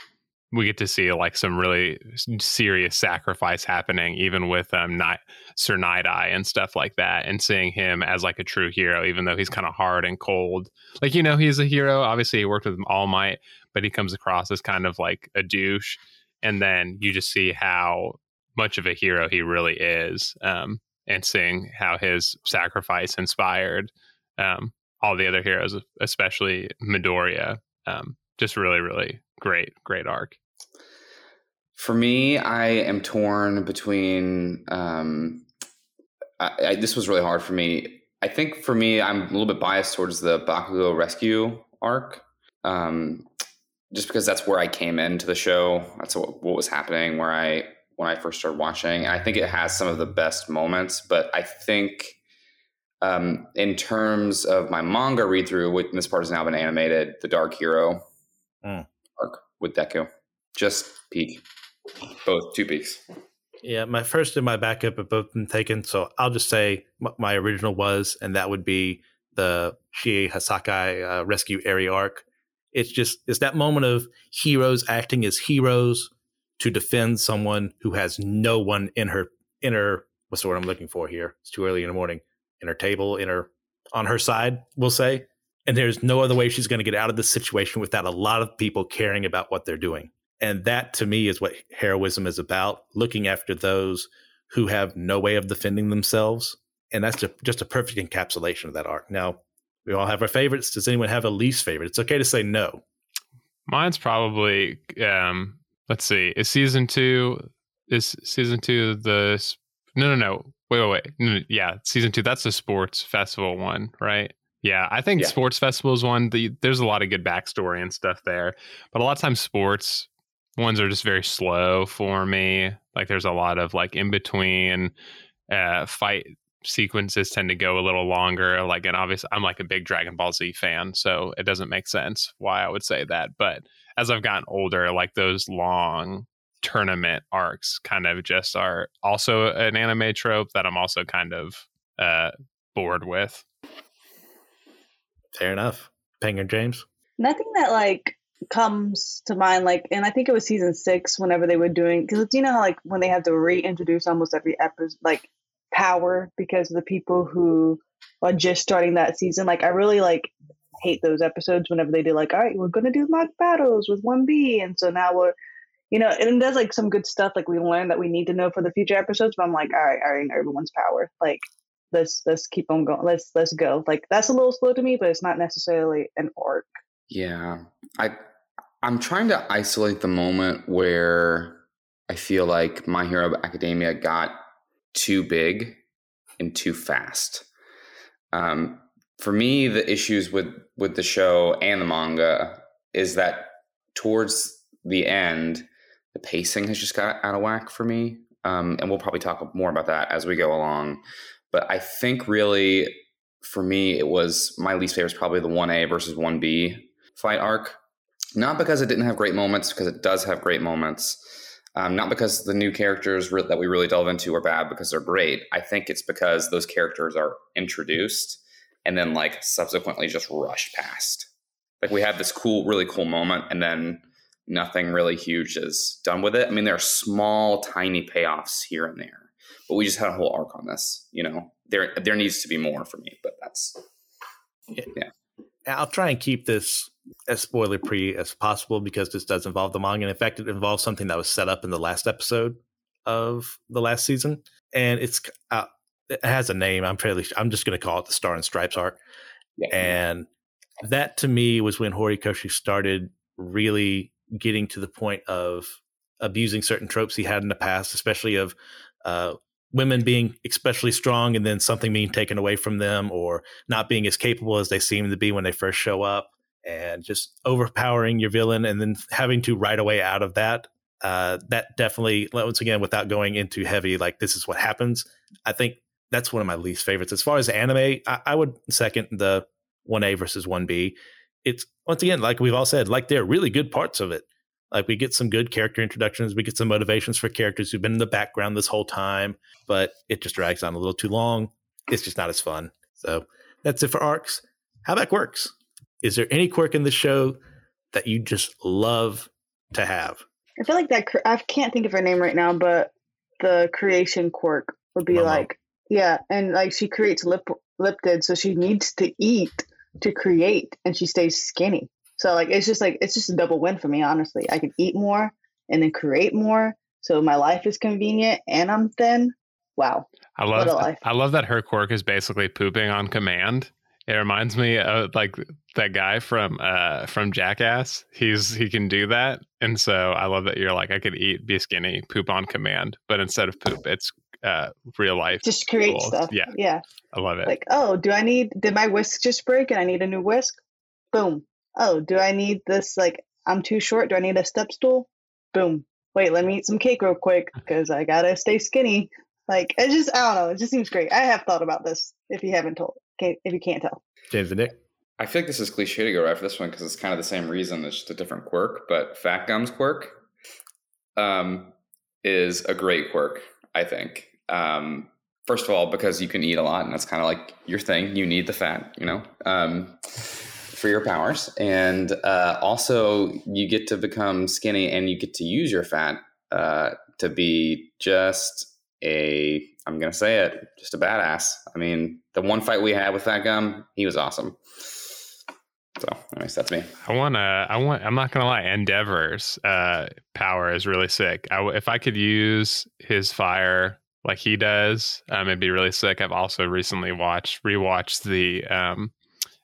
we get to see like some really serious sacrifice happening, even with um Ni- Sir Night Eye and stuff like that, and seeing him as like a true hero, even though he's kind of hard and cold. Like you know, he's a hero. Obviously, he worked with All Might, but he comes across as kind of like a douche. And then you just see how much of a hero he really is, um, and seeing how his sacrifice inspired um, all the other heroes, especially Midoriya. Um, just really, really great, great arc. For me, I am torn between. Um, I, I, this was really hard for me. I think for me, I'm a little bit biased towards the Bakugo rescue arc, um, just because that's where I came into the show. That's what, what was happening where I when I first started watching. And I think it has some of the best moments, but I think. Um, in terms of my manga read through, this part has now been animated, the Dark Hero Mm. arc with Deku, just peak, both two peaks. Yeah, my first and my backup have both been taken, so I'll just say my original was, and that would be the Shie Hassaikai uh, rescue Eri arc. It's just it's that moment of heroes acting as heroes to defend someone who has no one in her inner what's the word I'm looking for here? It's too early in the morning. In her table, in her on her side, we'll say. And there's no other way she's going to get out of this situation without a lot of people caring about what they're doing. And that to me is what heroism is about looking after those who have no way of defending themselves. And that's just a perfect encapsulation of that arc. Now, we all have our favorites. Does anyone have a least favorite? It's okay to say no. Mine's probably, um, let's see, is season two, is season two the, no, no, no, wait, wait, wait. No, yeah, season two, that's the sports festival one, right? Yeah, I think yeah. sports festivals one. The, there's a lot of good backstory and stuff there, but a lot of times sports ones are just very slow for me. Like there's a lot of like in between uh, fight sequences tend to go a little longer. Like, and obviously, I'm like a big Dragon Ball Z fan, so it doesn't make sense why I would say that. But as I've gotten older, like those long tournament arcs kind of just are also an anime trope that I'm also kind of uh, bored with. Fair enough. Penguin James? Nothing that like comes to mind like and i think it was season six whenever they were doing because you know how like when they have to reintroduce almost every episode like power because of the people who are just starting that season like i really like hate those episodes whenever they do like all right we're gonna do mock battles with 1b and so now we're you know and there's like some good stuff like we learn that we need to know for the future episodes but i'm like all right i already know everyone's power like let's let's keep on going. Let's let's go. Like that's a little slow to me, but it's not necessarily an arc. Yeah, I I'm trying to isolate the moment where I feel like My Hero Academia got too big and too fast. Um, for me, the issues with with the show and the manga is that towards the end, the pacing has just got out of whack for me. Um, and we'll probably talk more about that as we go along. But I think really for me, it was my least favorite is probably the 1A versus 1B fight arc. Not because it didn't have great moments, because it does have great moments. Um, not because the new characters re- that we really delve into are bad, because they're great. I think it's because those characters are introduced and then like subsequently just rushed past. Like we have this cool, really cool moment, and then nothing really huge is done with it. I mean, there are small, tiny payoffs here and there but we just had a whole arc on this. You know, there there needs to be more for me, but that's yeah. yeah. I'll try and keep this as spoiler free as possible because this does involve the manga. And in fact, it involves something that was set up in the last episode of the last season, and it's uh, it has a name. I'm fairly. I'm just going to call it the Star and Stripes arc. Yeah. And that to me was when Horikoshi started really getting to the point of abusing certain tropes he had in the past, especially of uh, women being especially strong and then something being taken away from them or not being as capable as they seem to be when they first show up and just overpowering your villain and then having to right away out of that uh, that definitely once again without going into heavy like this is what happens i think that's one of my least favorites as far as anime I, I would second the 1a versus 1b it's once again like we've all said like they're really good parts of it like we get some good character introductions, we get some motivations for characters who've been in the background this whole time, but it just drags on a little too long. It's just not as fun. So that's it for arcs. How about quirks? Is there any quirk in the show that you just love to have? I feel like that I can't think of her name right now, but the creation quirk would be like yeah, and like she creates lip lipid, so she needs to eat to create, and she stays skinny. So like it's just like it's just a double win for me, honestly. I can eat more and then create more. So my life is convenient and I'm thin. Wow. I love I love that her quirk is basically pooping on command. It reminds me of like that guy from uh from Jackass. He's he can do that. And so I love that you're like I could eat, be skinny, poop on command, but instead of poop, it's uh real life. Just create stuff. Yeah. Yeah. I love it. Like, oh, do I need did my whisk just break and I need a new whisk? Boom oh, do I need this? Like, I'm too short. Do I need a step stool? Boom. Wait, let me eat some cake real quick because I gotta stay skinny. Like, it just, I don't know. It just seems great. I have thought about this. If you haven't told, if you can't tell, James and Nick. I feel like this is cliche to go right for this one because it's kind of the same reason. It's just a different quirk. But Fat Gum's quirk um, is a great quirk. I think. Um, first of all, because you can eat a lot, and that's kind of like your thing. You need the fat, you know. Um, for your powers, and uh, also you get to become skinny and you get to use your fat uh, to be just a I'm gonna say it, just a badass. I mean, the one fight we had with Fat Gum, he was awesome. So, anyways, that's me. I want to. I want. I'm not gonna lie. Endeavor's uh, power is really sick. I, if I could use his fire like he does, um, it'd be really sick. I've also recently watched rewatched the um,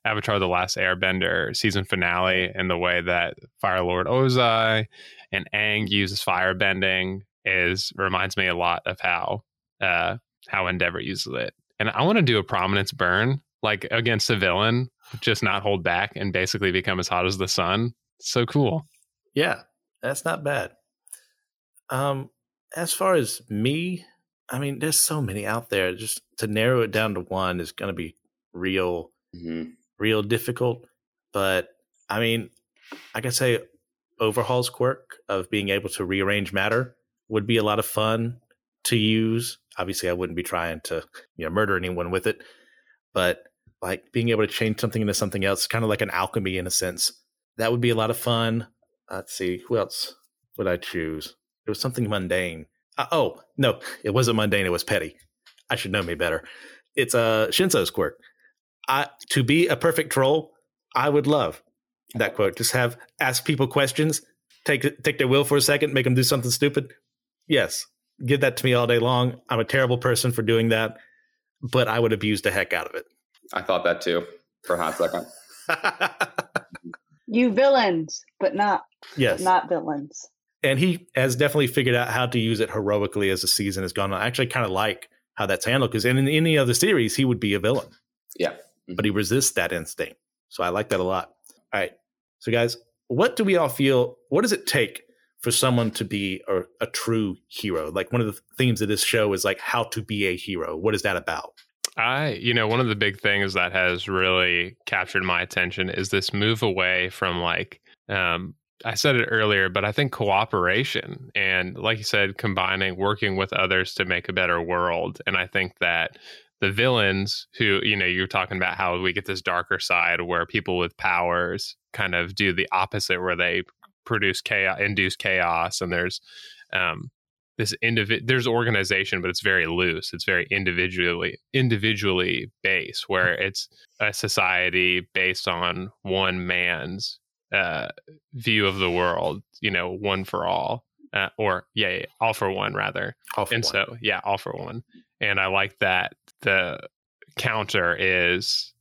Avatar: The Last Airbender season finale, and the way that Fire Lord Ozai and Aang uses fire bending is reminds me a lot of how uh, how Endeavor uses it. And I want to do a prominence burn like against a villain just not hold back and basically become as hot as the sun. So cool. Yeah, that's not bad. Um, as far as me, I mean, there's so many out there. Just to narrow it down to one is going to be real, Mm-hmm. real difficult. But I mean, I can say Overhaul's quirk of being able to rearrange matter would be a lot of fun to use. Obviously, I wouldn't be trying to you know murder anyone with it, but like being able to change something into something else, kind of like an alchemy in a sense. That would be a lot of fun. Let's see, who else would I choose? It was something mundane. Uh, oh no, it wasn't mundane. It was petty. I should know me better. It's a uh, quirk. I to be a perfect troll. I would love that quote. Just have ask people questions, take take their will for a second, make them do something stupid. Yes, give that to me all day long. I'm a terrible person for doing that, but I would abuse the heck out of it. I thought that too for a hot second. You villains, but not yes, not villains. and he has definitely figured out how to use it heroically as the season has gone on. I actually kind of like how that's handled because in any other series he would be a villain. Yeah. but he resists that instinct. So I like that a lot. All right, so guys, what do we all feel? What does it take for someone to be a, a true hero? Like one of the themes of this show is like how to be a hero. What is that about? I, you know, one of the big things that has really captured my attention is this move away from like, um, I said it earlier, but I think cooperation and, like you said, combining, working with others to make a better world. And I think that the villains who, you know, you're talking about how we get this darker side where people with powers kind of do the opposite, where they produce chaos, induce chaos, and there's, um, this individ there's organization but it's very loose it's very individually individually based where it's a society based on one man's uh, view of the world you know one for all uh, or yeah, yeah all for one rather. All for and one. so yeah all for one. And i like that the counter is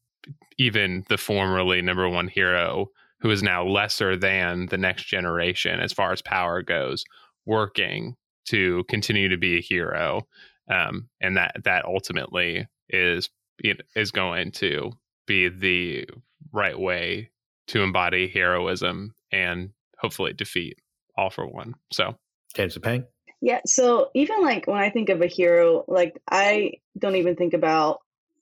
even the formerly number one hero who is now lesser than the next generation as far as power goes working to continue to be a hero um, and that that ultimately is is going to be the right way to embody heroism and hopefully defeat all for one so James and Payne. Yeah, so even like when I think of a hero, like I don't even think about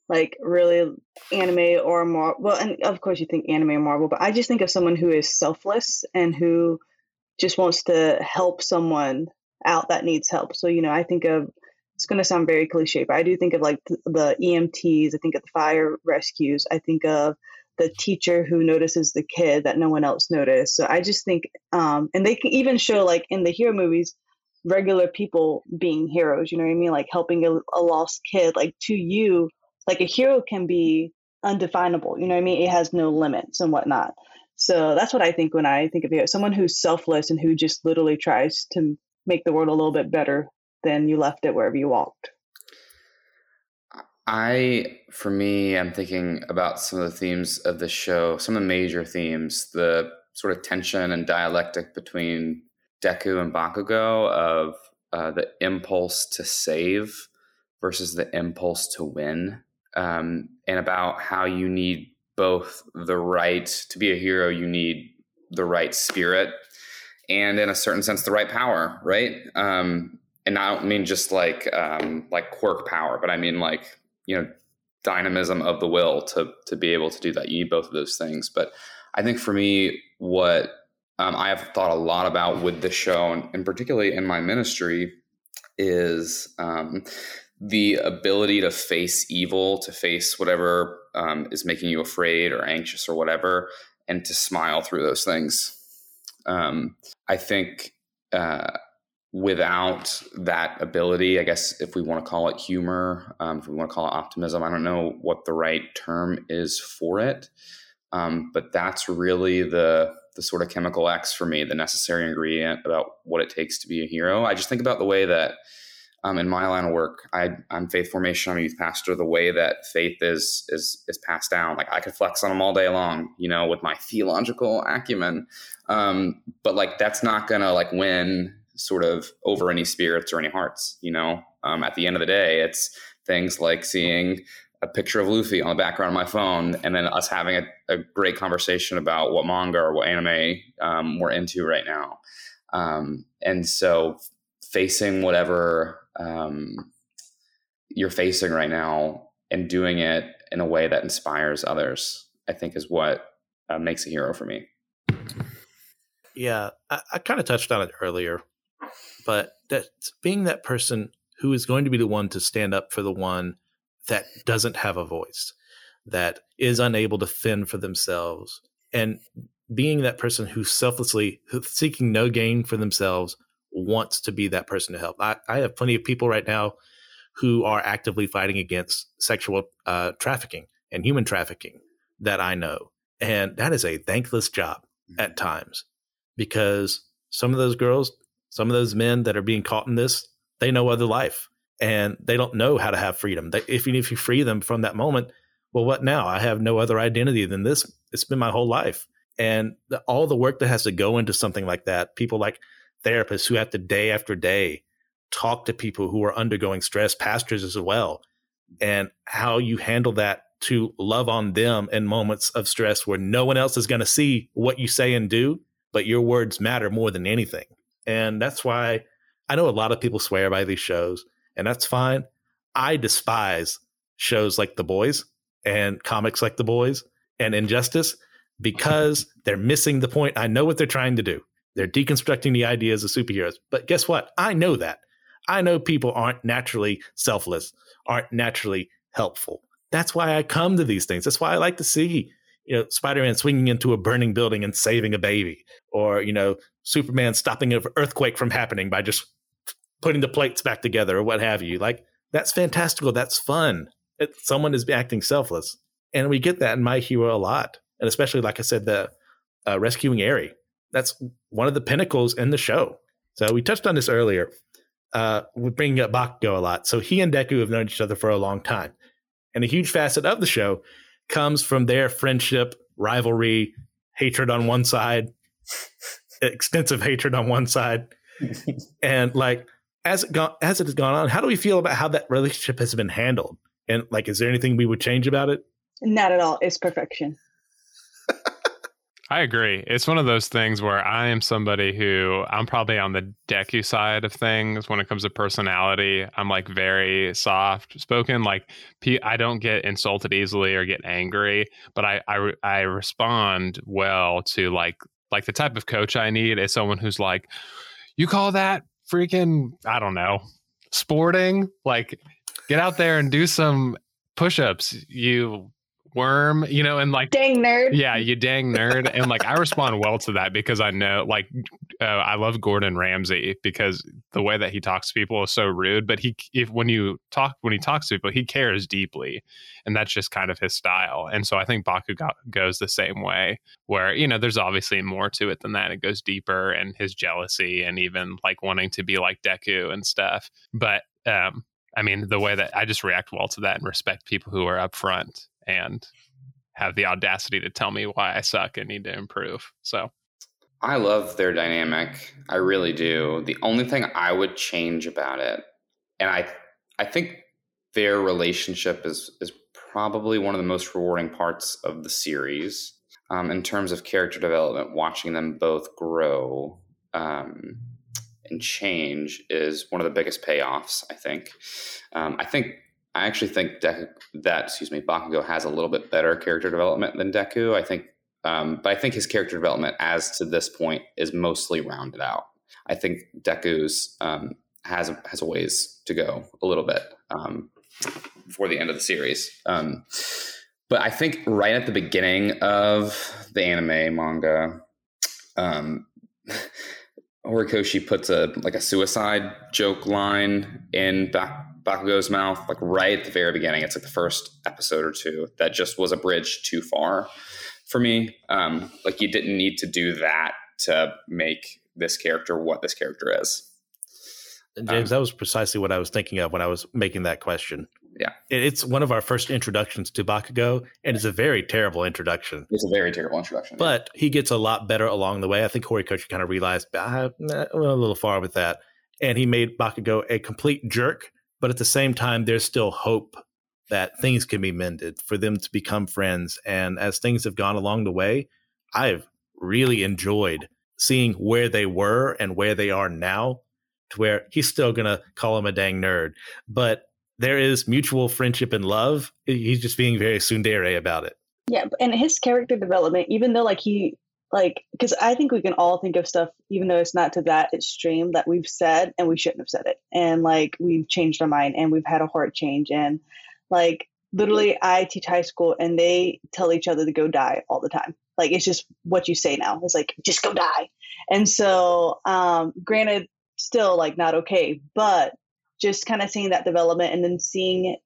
like really anime or Marvel. Well, and of course you think anime or Marvel, but I just think of someone who is selfless and who just wants to help someone out that needs help. So you know, I think of it's going to sound very cliche, but I do think of like the EMTs. I think of the fire rescues. I think of the teacher who notices the kid that no one else noticed. So I just think, um, and they can even show like in the hero movies, regular people being heroes. You know what I mean? Like helping a, a lost kid. Like to you, like a hero can be undefinable. You know what I mean? It has no limits and whatnot. So that's what I think when I think of hero. Someone who's selfless and who just literally tries to make the world a little bit better than you left it wherever you walked. I, for me, I'm thinking about some of the themes of the show, some of the major themes, the sort of tension and dialectic between Deku and Bakugo of uh, the impulse to save versus the impulse to win, um, and about how you need both the right to be a hero, you need the right spirit, and in a certain sense, the right power, right? Um, and I don't mean just like um, like quirk power, but I mean like you know dynamism of the will to to be able to do that. You need both of those things. But I think for me, what um, I have thought a lot about with this show, and, and particularly in my ministry, is um, the ability to face evil, to face whatever um, is making you afraid or anxious or whatever, and to smile through those things. Um, I think. Uh, without that ability, I guess if we want to call it humor, um, if we want to call it optimism, I don't know what the right term is for it. Um, but that's really the the sort of chemical X for me, the necessary ingredient about what it takes to be a hero. I just think about the way that um, in my line of work, I, am faith formation. I'm a youth pastor. The way that faith is is is passed down, like I could flex on them all day long, you know, with my theological acumen. Um, but like that's not gonna like win sort of over any spirits or any hearts. You know, um, at the end of the day, it's things like seeing a picture of Luffy on the background of my phone, and then us having a, a great conversation about what manga or what anime um, we're into right now. Um, and so, facing whatever um, you're facing right now and doing it in a way that inspires others, I think is what uh, makes a hero for me. Yeah, I, I kind of touched on it earlier, but that being that person who is going to be the one to stand up for the one that doesn't have a voice, that is unable to fend for themselves, and being that person who selflessly seeking no gain for themselves wants to be that person to help. I, I have plenty of people right now who are actively fighting against sexual uh, trafficking and human trafficking that I know. And that is a thankless job mm-hmm. at times because some of those girls, some of those men that are being caught in this, they know other life and they don't know how to have freedom. They, if, if you free them from that moment, well, what now? I have no other identity than this. It's been my whole life. And the, all the work that has to go into something like that, people like therapists who have to day after day talk to people who are undergoing stress, pastors as well, and how you handle that to love on them in moments of stress where no one else is going to see what you say and do, but your words matter more than anything. And that's why I know a lot of people swear by these shows, and that's fine. I despise shows like The Boys and comics like The Boys and Injustice because they're missing the point. I know what they're trying to do. They're deconstructing the ideas of superheroes. But guess what? I know that. I know people aren't naturally selfless, aren't naturally helpful. That's why I come to these things. That's why I like to see, you know, Spider-Man swinging into a burning building and saving a baby, or you know, Superman stopping an earthquake from happening by just putting the plates back together or what have you. Like that's fantastical. That's fun. It, someone is acting selfless, and we get that in My Hero a lot, and especially like I said, the uh, rescuing Eri that's one of the pinnacles in the show. So we touched on this earlier. Uh, we're bringing up Bakugo a lot. So he and Deku have known each other for a long time, and a huge facet of the show comes from their friendship, rivalry, hatred on one side, extensive hatred on one side, and like as it gone as it has gone on, how do we feel about how that relationship has been handled? And like, is there anything we would change about it? Not at all. It's perfection. I agree. It's one of those things where I am somebody who I'm probably on the Deku side of things when it comes to personality. I'm like very soft spoken. Like I don't get insulted easily or get angry, but I, I I respond well to like like the type of coach I need is someone who's like, you call that freaking I don't know sporting? Like get out there and do some push-ups. You worm, you know, and like dang nerd. Yeah, you dang nerd. and like I respond well to that because I know like uh, I love Gordon Ramsay because the way that he talks to people is so rude, but he if when you talk when he talks to people, he cares deeply. And that's just kind of his style. And so I think Baku goes the same way where, you know, there's obviously more to it than that. It goes deeper and his jealousy and even like wanting to be like Deku and stuff. But um I mean, the way that I just react well to that and respect people who are upfront and have the audacity to tell me why I suck and need to improve. So I love their dynamic. I really do. The only thing I would change about it, and I I think their relationship is is probably one of the most rewarding parts of the series um, in terms of character development. Watching them both grow um, and change is one of the biggest payoffs. I think. Um, I think I actually think that excuse me, Bakugo has a little bit better character development than Deku. I think, um, but I think his character development as to this point is mostly rounded out. I think Deku's um, has has a ways to go a little bit um, before the end of the series. Um, but I think right at the beginning of the anime manga, um, Horikoshi puts a like a suicide joke line in Bak- Bakugo's mouth, like right at the very beginning. It's like the first episode or two that just was a bridge too far for me. Um, like you didn't need to do that to make this character what this character is. And James, um, that was precisely what I was thinking of when I was making that question. Yeah. It's one of our first introductions to Bakugo, and it's a very terrible introduction. It's a very terrible introduction. But he gets a lot better along the way. I think Horikoshi kind of realized, I went a little far with that. And he made Bakugo a complete jerk. But at the same time, there's still hope that things can be mended for them to become friends. And as things have gone along the way, I've really enjoyed seeing where they were and where they are now to where he's still going to call him a dang nerd. But there is mutual friendship and love. He's just being very tsundere about it. Yeah, and his character development, even though like he like because I think we can all think of stuff, even though it's not to that extreme that we've said and we shouldn't have said it, and like we've changed our mind and we've had a heart change, and like literally, I teach high school and they tell each other to go die all the time. Like it's just what you say now. It's like just go die, and so um, granted, still like not okay, but just kind of seeing that development and then seeing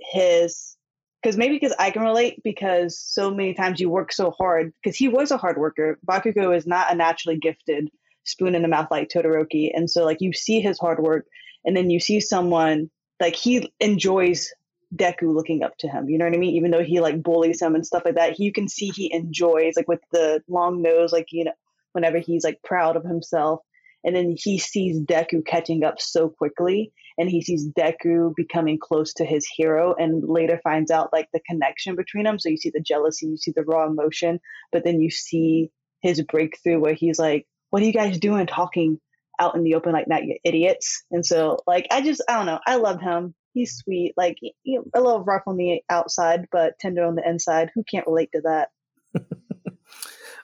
his because maybe because I can relate because so many times you work so hard because he was a hard worker. Bakugo is not a naturally gifted spoon in the mouth like Todoroki, and so like you see his hard work, and then you see someone like he enjoys Deku looking up to him. You know what I mean? Even though he like bullies him and stuff like that, you can see he enjoys like with the long nose, like you know, whenever he's like proud of himself, and then he sees Deku catching up so quickly and he sees Deku becoming close to his hero and later finds out like the connection between them. So you see the jealousy, you see the raw emotion, but then you see his breakthrough where he's like, What are you guys doing talking out in the open like that, you idiots? And so like I just I don't know, I love him. He's sweet, like you know, a little rough on the outside, but tender on the inside. Who can't relate to that?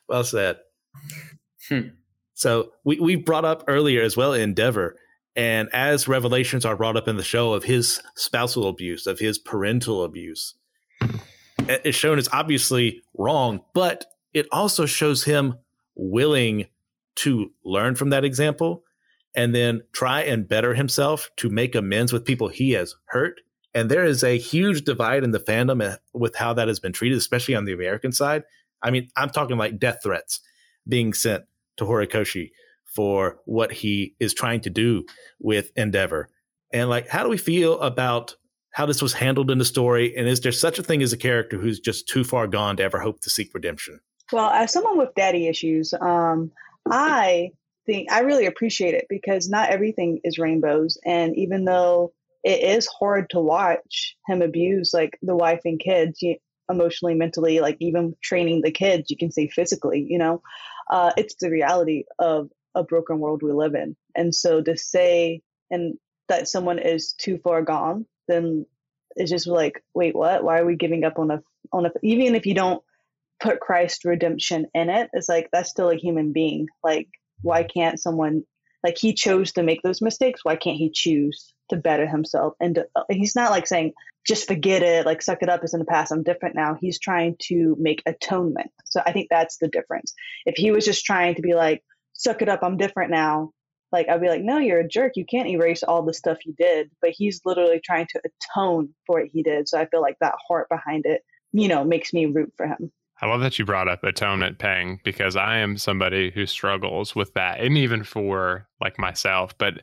well said. Hmm. So we, we brought up earlier as well Endeavor. And as revelations are brought up in the show of his spousal abuse, of his parental abuse, it's shown as obviously wrong, but it also shows him willing to learn from that example and then try and better himself to make amends with people he has hurt. And there is a huge divide in the fandom eh, with how that has been treated, especially on the American side. I mean, I'm talking like death threats being sent to Horikoshi for what he is trying to do with Endeavor. And like, how do we feel about how this was handled in the story? And is there such a thing as a character who's just too far gone to ever hope to seek redemption? Well, as someone with daddy issues, um, I think I really appreciate it because not everything is rainbows. And even though it is hard to watch him abuse like the wife and kids, you, emotionally, mentally, like even training the kids, you can say physically, you know, uh, it's the reality of a broken world we live in. And so to say and that someone is too far gone, then it's just like, wait, what? Why are we giving up on a on a even if you don't put Christ redemption in it, it's like that's still a human being. Like, why can't someone like he chose to make those mistakes? Why can't he choose to better himself? And to, he's not like saying, just forget it, like suck it up, it's in the past, I'm different now. He's trying to make atonement. So I think that's the difference. If he was just trying to be like, suck it up, I'm different now, like I'd be like, no, you're a jerk. You can't erase all the stuff you did. But he's literally trying to atone for what he did. So I feel like that heart behind it, you know, makes me root for him. I love that you brought up atonement paying because I am somebody who struggles with that, and even for like myself. But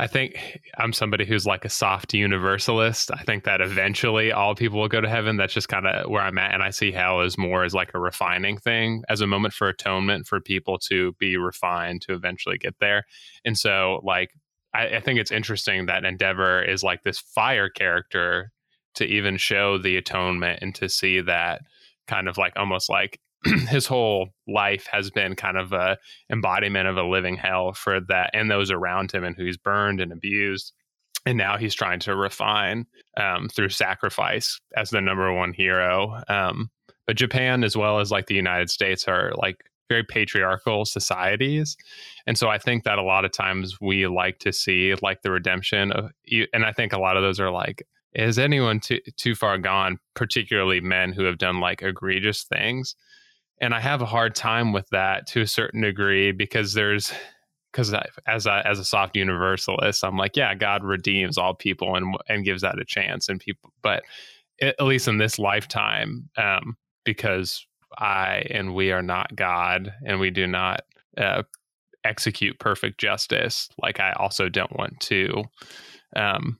I think I'm somebody who's like a soft universalist. I think that eventually all people will go to heaven. That's just kind of where I'm at. And I see hell as more as like a refining thing, as a moment for atonement for people to be refined to eventually get there. And so, like, I, I think it's interesting that Endeavor is like this fire character to even show the atonement and to see that kind of like almost like his whole life has been kind of a embodiment of a living hell for that and those around him and who he's burned and abused. And now he's trying to refine um, through sacrifice as the number one hero. Um, but japan as well as like the united states are like very patriarchal societies. And so i think that a lot of times we like to see like the redemption of and i think a lot of those are like is anyone too too far gone? Particularly men who have done like egregious things and I have a hard time with that to a certain degree because there's because as a as a soft universalist, I'm like, yeah, God redeems all people and and gives that a chance, and people, but at least in this lifetime, um, because I and we are not God, and we do not uh, execute perfect justice. Like I also don't want to um,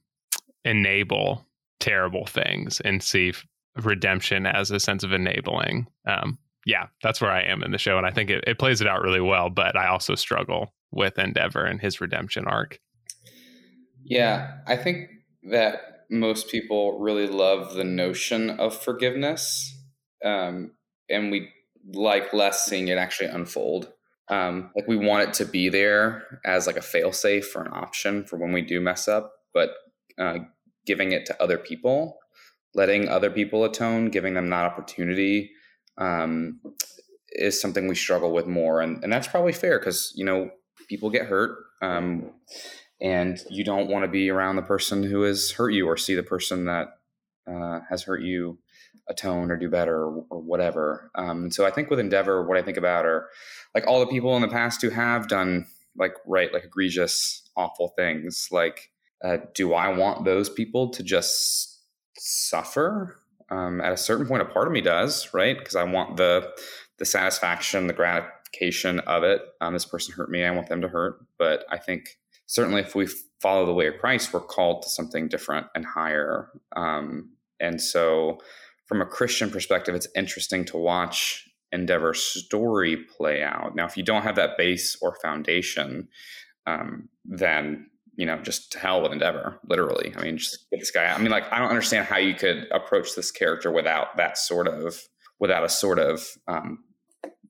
enable terrible things and see redemption as a sense of enabling. Um, yeah, that's where I am in the show, and I think it, it plays it out really well. But I also struggle with Endeavor and his redemption arc. Yeah, I think that most people really love the notion of forgiveness, um, and we like less seeing it actually unfold. Um, like we want it to be there as like a failsafe or an option for when we do mess up, but uh, giving it to other people, letting other people atone, giving them that opportunity um, is something we struggle with more, and and that's probably fair because you know people get hurt, um, and you don't want to be around the person who has hurt you or see the person that uh, has hurt you atone or do better or, or whatever. Um, so I think with Endeavor, what I think about are like all the people in the past who have done like right like egregious awful things like uh, do i want those people to just suffer um, at a certain point a part of me does right? Because i want the the satisfaction the gratification of it. Um, this person hurt me i want them to hurt. But i think certainly if we follow the way of christ we're called to something different and higher. Um, and so from a christian perspective it's interesting to watch endeavor story play out. Now, if you don't have that base or foundation, um, then you know, just to hell with Endeavor, literally. I mean, just get this guy. I mean, like, I don't understand how you could approach this character without that sort of, without a sort of um,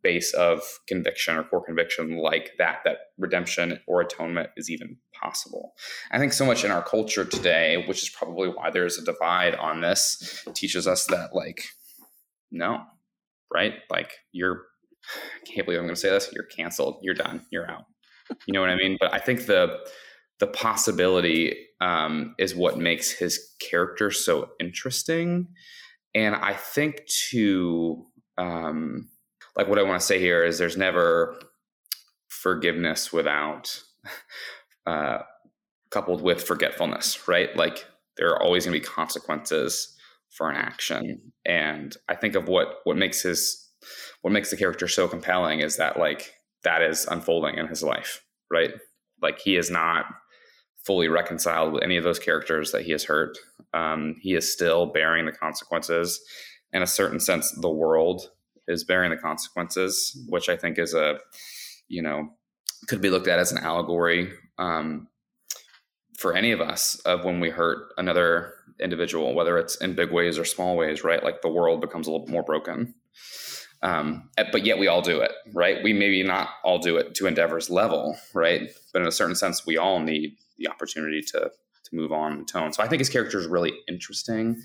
base of conviction or core conviction like that, that redemption or atonement is even possible. I think so much in our culture today, which is probably why there's a divide on this, teaches us that, like, no, right? Like you're, I can't believe I'm going to say this. You're canceled. You're done. You're out. You know what I mean? But I think the the possibility um, is what makes his character so interesting, and I think to um, like what I want to say here is there's never forgiveness without uh, coupled with forgetfulness, right? Like there are always going to be consequences for an action. And I think of what what makes his what makes the character so compelling is that like that is unfolding in his life, right? Like he is not fully reconciled with any of those characters that he has hurt. Um, he is still bearing the consequences. In a certain sense, the world is bearing the consequences, which I think is a, you know, could be looked at as an allegory um, for any of us of when we hurt another individual, whether it's in big ways or small ways, right? Like the world becomes a little more broken. Um, eh, but yet we all do it, right? We maybe not all do it to Endeavor's level, right? But in a certain sense, we all need the opportunity to to move on and tone. So I think his character is really interesting.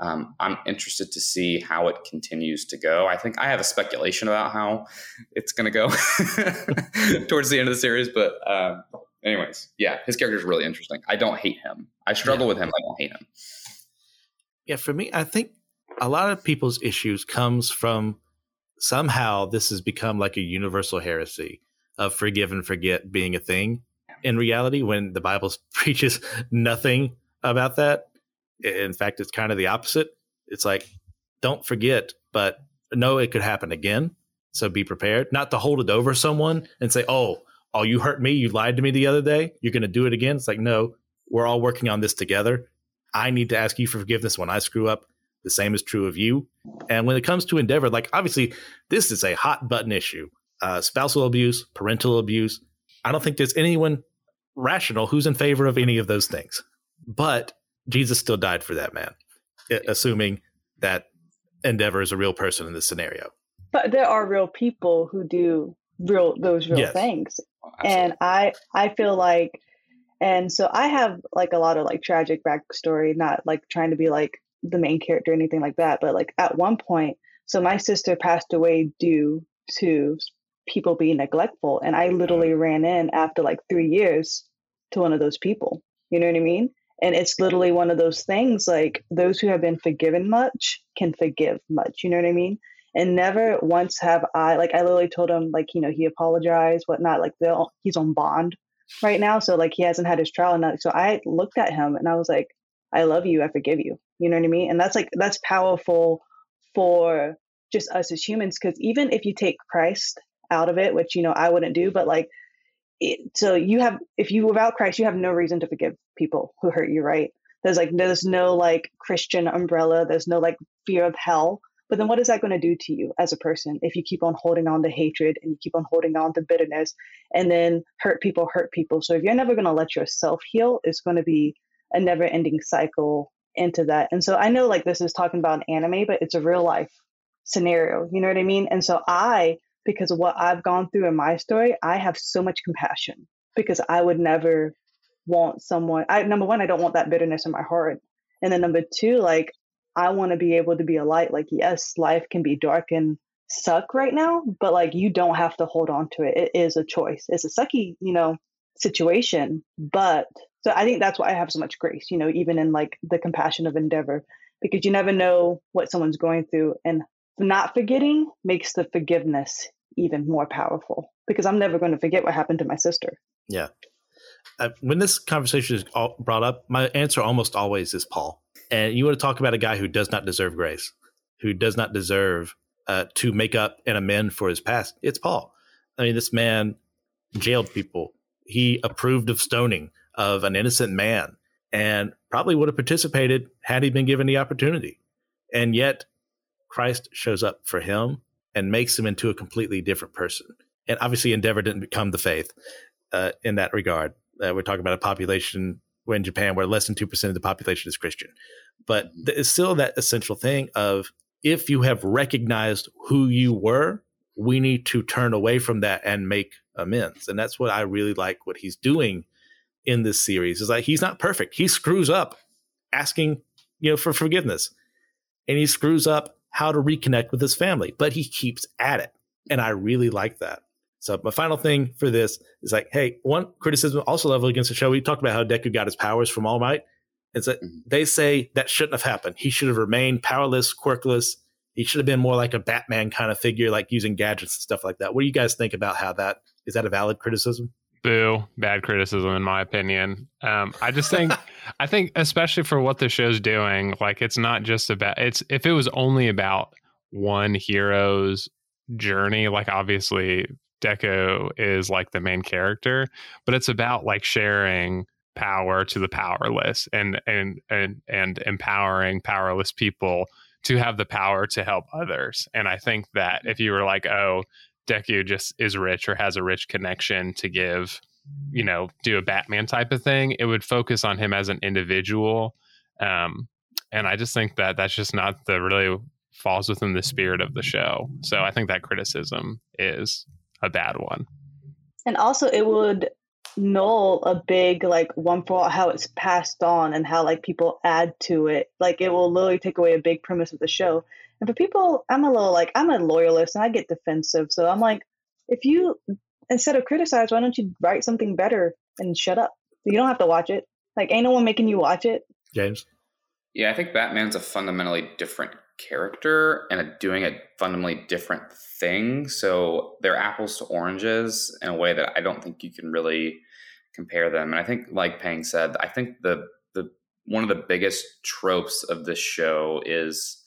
Um, I'm interested to see how it continues to go. I think I have a speculation about how it's going to go towards the end of the series, but uh, anyways, yeah, his character is really interesting. I don't hate him. I struggle yeah. with him. I don't hate him. Yeah, for me, I think a lot of people's issues comes from somehow this has become like a universal heresy of forgive and forget being a thing. In reality, when the Bible preaches nothing about that, in fact, it's kind of the opposite. It's like, don't forget, but know it could happen again. So be prepared, not to hold it over someone and say, oh, oh, you hurt me, you lied to me the other day, you're going to do it again. It's like, no, we're all working on this together. I need to ask you for forgiveness when I screw up. The same is true of you. And when it comes to Endeavor, like obviously, this is a hot button issue uh, spousal abuse, parental abuse. I don't think there's anyone rational who's in favor of any of those things. But Jesus still died for that man, assuming that Endeavor is a real person in this scenario. But there are real people who do real those real yes. things and i i feel like and so i have like a lot of like tragic backstory not like trying to be like the main character or anything like that but like at one point so my sister passed away due to people being neglectful and i literally mm. ran in after like three years to one of those people you know what i mean and it's literally one of those things like those who have been forgiven much can forgive much you know what i mean And never once have I like I literally told him like you know he apologized whatnot like he's on bond right now so like he hasn't had his trial and so I looked at him and I was like I love you I forgive you. You know what I mean? And that's like that's powerful for just us as humans because even if you take Christ out of it which you know I wouldn't do but like it, so you have if you without Christ you have no reason to forgive people who hurt you right? There's like there's no like Christian umbrella there's no like fear of hell but then what is that going to do to you as a person if you keep on holding on to hatred and you keep on holding on to bitterness and then hurt people hurt people? So if you're never going to let yourself heal, it's going to be a never ending cycle into that. And so I know like this is talking about an anime, but it's a real life scenario. You know what I mean? And so I, because of what I've gone through in my story, I have so much compassion because I would never want someone I number one, I don't want that bitterness in my heart. And then number two, like I want to be able to be a light. Like, yes, life can be dark and suck right now, but like you don't have to hold on to it. It is a choice. It's a sucky, you know, situation. But so I think that's why I have so much grace, you know, even in like the compassion of endeavor, because you never know what someone's going through. And not forgetting makes the forgiveness even more powerful because I'm never going to forget what happened to my sister. Yeah. Uh, when this conversation is brought up, my answer almost always is Paul. And you want to talk about a guy who does not deserve grace, who does not deserve uh, to make up and amend for his past. It's Paul. I mean, this man jailed people. He approved of stoning of an innocent man and probably would have participated had he been given the opportunity. And yet, Christ shows up for him and makes him into a completely different person. And obviously, Endeavor didn't become the faith uh, in that regard. Uh, we're talking about a population in Japan where less than 2% of the population is Christian. But it's still that essential thing of if you have recognized who you were, we need to turn away from that and make amends. And that's what I really like what he's doing in this series is like he's not perfect. He screws up asking, you know, for forgiveness. And he screws up how to reconnect with his family, but he keeps at it. And I really like that. So my final thing for this is like, hey, one criticism also level against the show. We talked about how Deku got his powers from All Might. It's that mm-hmm. they say that shouldn't have happened. He should have remained powerless, quirkless. He should have been more like a Batman kind of figure, like using gadgets and stuff like that. What do you guys think about how that is that a valid criticism? Boo, bad criticism in my opinion. Um, I just think, I think especially for what the show's doing, like it's not just about it's if it was only about one hero's journey, like obviously Deku is like the main character, but it's about like sharing power to the powerless and and and and empowering powerless people to have the power to help others. And I think that if you were like, oh, Deku just is rich or has a rich connection to give, you know, do a Batman type of thing, it would focus on him as an individual. Um, and I just think that that's just not the really falls within the spirit of the show. So I think that criticism is a bad one. And also, it would null a big like one for all how it's passed on and how like people add to it. Like it will literally take away a big premise of the show. And for people, I'm a little like I'm a loyalist and I get defensive. So I'm like, if you instead of criticize, why don't you write something better and shut up? You don't have to watch it. Like ain't no one making you watch it. James. Yeah, I think Batman's a fundamentally different character and a, doing a fundamentally different thing. So they're apples to oranges in a way that I don't think you can really compare them. And I think, like Pang said, I think the the one of the biggest tropes of this show is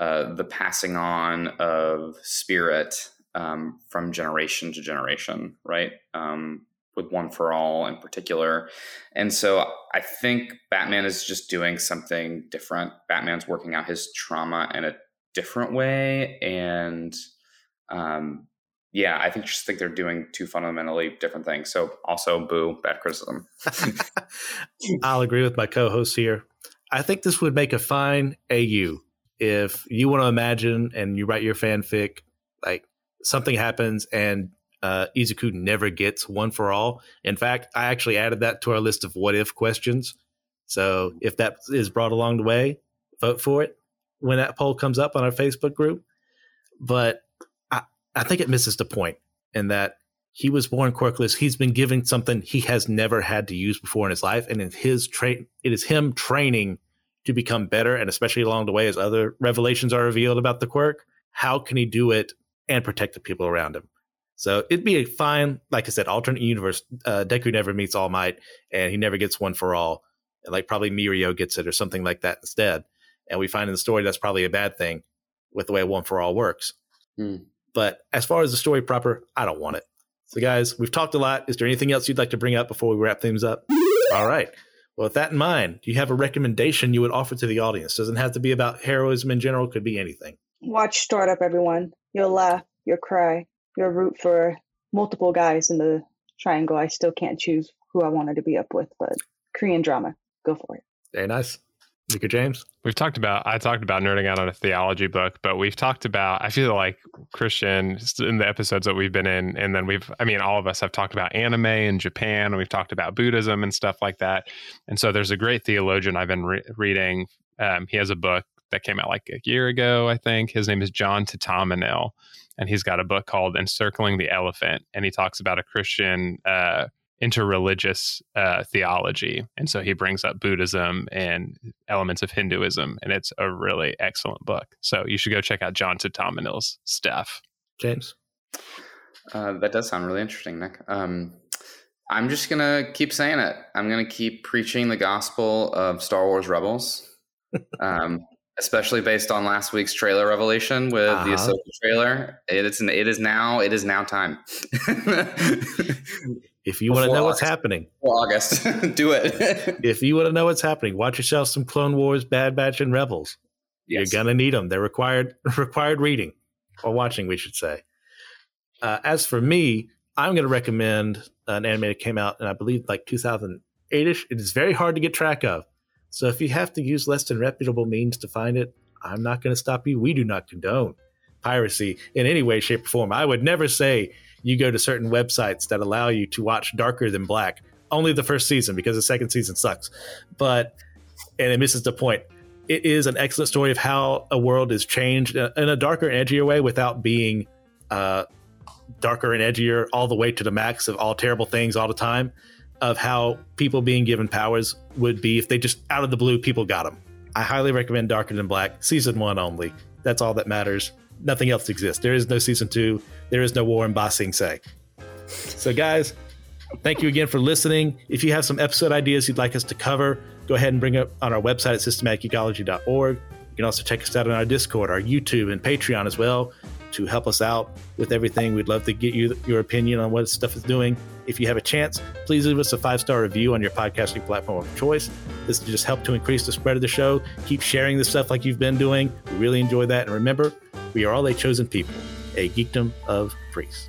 uh, the passing on of spirit um, from generation to generation, right? Um, with One for All in particular. And so I think Batman is just doing something different. Batman's working out his trauma in a different way. And um, yeah, I think just think they're doing two fundamentally different things. So also boo, bad criticism. I'll agree with my co-host here. I think this would make a fine AU if you want to imagine and you write your fanfic, like something happens and uh, Izuku never gets one for all. In fact, I actually added that to our list of what if questions. So if that is brought along the way, vote for it when that poll comes up on our Facebook group. But I, I think it misses the point in that he was born quirkless. He's been given something he has never had to use before in his life, and in his train, it is him training to become better. And especially along the way, as other revelations are revealed about the quirk, how can he do it and protect the people around him? So it'd be a fine, like I said, alternate universe. Uh, Deku never meets All Might, and he never gets one for all. Like probably Mirio gets it or something like that instead. And we find in the story that's probably a bad thing with the way one for all works. Hmm. But as far as the story proper, I don't want it. So, guys, we've talked a lot. Is there anything else you'd like to bring up before we wrap things up? All right. Well, with that in mind, do you have a recommendation you would offer to the audience? Doesn't have to be about heroism in general, could be anything. Watch Startup, everyone. You'll laugh, you'll cry, you'll root for multiple guys in the triangle. I still can't choose who I wanted to be up with, but Korean drama, go for it. Very nice. Mika James? We've talked about, I talked about nerding out on a theology book, but we've talked about, I feel like Christian in the episodes that we've been in, and then we've, I mean, all of us have talked about anime in Japan, and we've talked about Buddhism and stuff like that. And so there's a great theologian I've been re- reading. Um, he has a book that came out like a year ago, I think. His name is John Thatamanil, and he's got a book called Encircling the Elephant, and he talks about a Christian uh, interreligious uh, theology, and so he brings up Buddhism and elements of Hinduism, and it's a really excellent book. So you should go check out John Thatamanil's stuff. James? Uh, that does sound really interesting, Nick. Um, I'm just gonna keep saying it. I'm gonna keep preaching the gospel of Star Wars Rebels. Um, especially based on last week's trailer revelation with uh-huh. the Ahsoka trailer. It is it is now it is now time. if you want to know August. what's happening, August, do it. if you want to know what's happening, watch yourself some Clone Wars, Bad Batch, and Rebels. Yes. You're gonna need them. They're required required reading or watching, we should say. Uh, as for me, I'm going to recommend an anime that came out, and I believe like 2008 ish. It is very hard to get track of. So if you have to use less than reputable means to find it, I'm not going to stop you. We do not condone piracy in any way, shape, or form. I would never say you go to certain websites that allow you to watch Darker Than Black. Only the first season because the second season sucks. But, and it misses the point. It is an excellent story of how a world is changed in a darker edgier way without being uh, darker and edgier all the way to the max of all terrible things all the time of how people being given powers would be if they just out of the blue people got them. I highly recommend Darker Than Black, season one only. That's all that matters. Nothing else exists. There is no season two. There is no war in Ba Sing Se. So, guys, thank you again for listening. If you have some episode ideas you'd like us to cover, go ahead and bring up on our website at systematicgeekology.org. You can also check us out on our Discord, our YouTube, and Patreon as well to help us out with everything. We'd love to get you your opinion on what stuff is doing. If you have a chance, please leave us a five star review on your podcasting platform of choice. This just help to increase the spread of the show. Keep sharing the stuff like you've been doing. We really enjoy that. And remember, we are all a chosen people, a geekdom of priests.